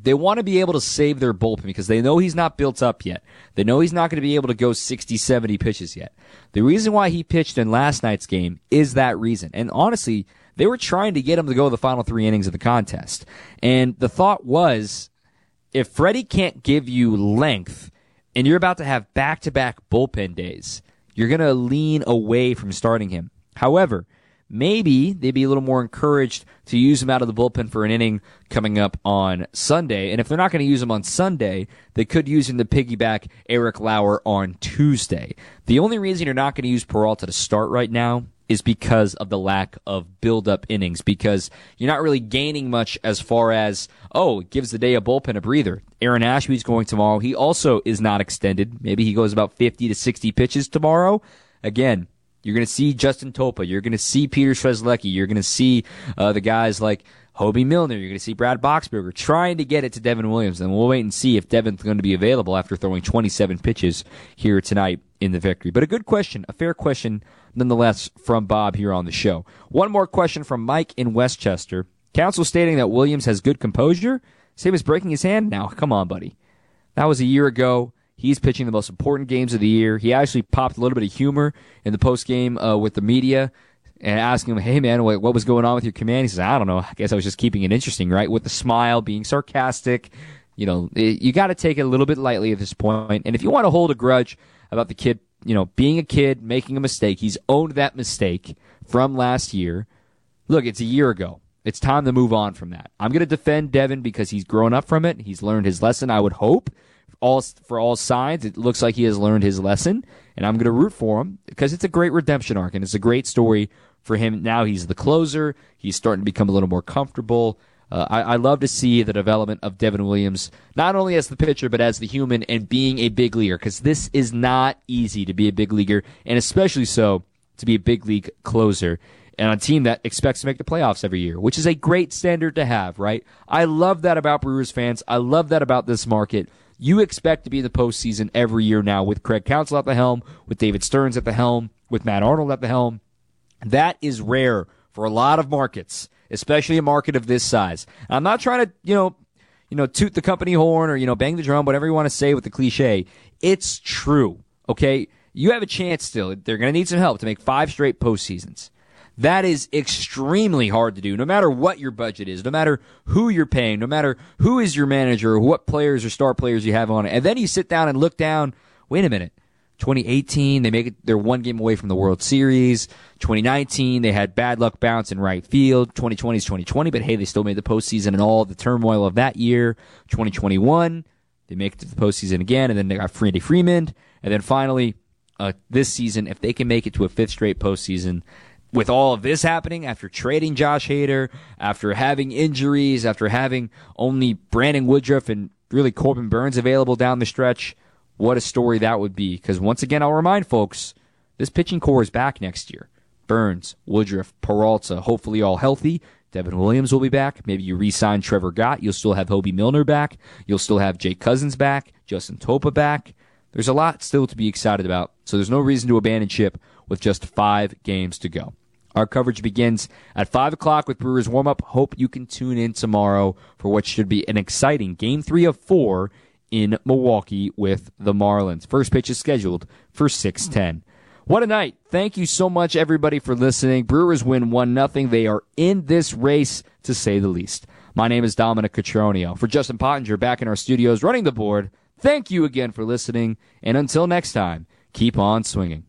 they want to be able to save their bullpen because they know he's not built up yet. They know he's not going to be able to go 60, 70 pitches yet. The reason why he pitched in last night's game is that reason. And honestly, they were trying to get him to go the final three innings of the contest. And the thought was, if Freddie can't give you length, and you're about to have back to back bullpen days, you're going to lean away from starting him. However, maybe they'd be a little more encouraged to use him out of the bullpen for an inning coming up on Sunday. And if they're not going to use him on Sunday, they could use him to piggyback Eric Lauer on Tuesday. The only reason you're not going to use Peralta to start right now is because of the lack of build-up innings because you're not really gaining much as far as oh it gives the day a bullpen a breather aaron ashby's going tomorrow he also is not extended maybe he goes about 50 to 60 pitches tomorrow again you're going to see Justin Topa. You're going to see Peter Strzelecki. You're going to see uh, the guys like Hoby Milner. You're going to see Brad Boxberger trying to get it to Devin Williams. And we'll wait and see if Devin's going to be available after throwing 27 pitches here tonight in the victory. But a good question, a fair question nonetheless from Bob here on the show. One more question from Mike in Westchester. Counsell stating that Williams has good composure. Same as breaking his hand? Now, come on, buddy. That was a year ago. He's pitching the most important games of the year. He actually popped a little bit of humor in the post game uh, with the media and asking him, "Hey man, what, what was going on with your command?" He says, "I don't know. I guess I was just keeping it interesting, right?" With the smile, being sarcastic. You know, it, you got to take it a little bit lightly at this point. And if you want to hold a grudge about the kid, you know, being a kid, making a mistake, he's owned that mistake from last year. Look, it's a year ago. It's time to move on from that. I'm going to defend Devin because he's grown up from it. He's learned his lesson. I would hope all for all sides. It looks like he has learned his lesson, and I'm going to root for him because it's a great redemption arc and it's a great story for him. Now he's the closer. He's starting to become a little more comfortable. Uh, I, I, love to see the development of Devin Williams, not only as the pitcher, but as the human and being a big leaguer, because this is not easy to be a big leaguer, and especially so to be a big league closer and a team that expects to make the playoffs every year, which is a great standard to have, right? I love that about Brewers fans. I love that about this market. You expect to be in the postseason every year now with Craig Counsell at the helm, with David Stearns at the helm, with Matt Arnold at the helm. That is rare for a lot of markets, especially a market of this size. I'm not trying to, you know, you know, toot the company horn or, you know, bang the drum, whatever you want to say with the cliche. It's true. Okay. You have a chance still. They're going to need some help to make five straight postseasons. That is extremely hard to do, no matter what your budget is, no matter who you're paying, no matter who is your manager what players or star players you have on it. And then you sit down and look down, wait a minute. 2018, they make it, they're one game away from the World Series. 2019, they had bad luck bounce in right field. 2020 is 2020, but hey, they still made the postseason and all the turmoil of that year. 2021, they make it to the postseason again, and then they got Freddie Freeman. And then finally, uh, this season, if they can make it to a fifth straight postseason, with all of this happening, after trading Josh Hader, after having injuries, after having only Brandon Woodruff and really Corbin Burnes available down the stretch, what a story that would be. Because once again, I'll remind folks, this pitching core is back next year. Burnes, Woodruff, Peralta, hopefully all healthy. Devin Williams will be back. Maybe you re-sign Trevor Gott. You'll still have Hoby Milner back. You'll still have Jake Cousins back. Justin Topa back. There's a lot still to be excited about. So there's no reason to abandon ship with just five games to go. Our coverage begins at 5 o'clock with Brewers warm up. Hope you can tune in tomorrow for what should be an exciting game three of four in Milwaukee with the Marlins. First pitch is scheduled for 610. What a night. Thank you so much, everybody, for listening. Brewers win 1 0. They are in this race, to say the least. My name is Dominic Cotroneo. For Justin Pottinger back in our studios running the board, thank you again for listening. And until next time, keep on swinging.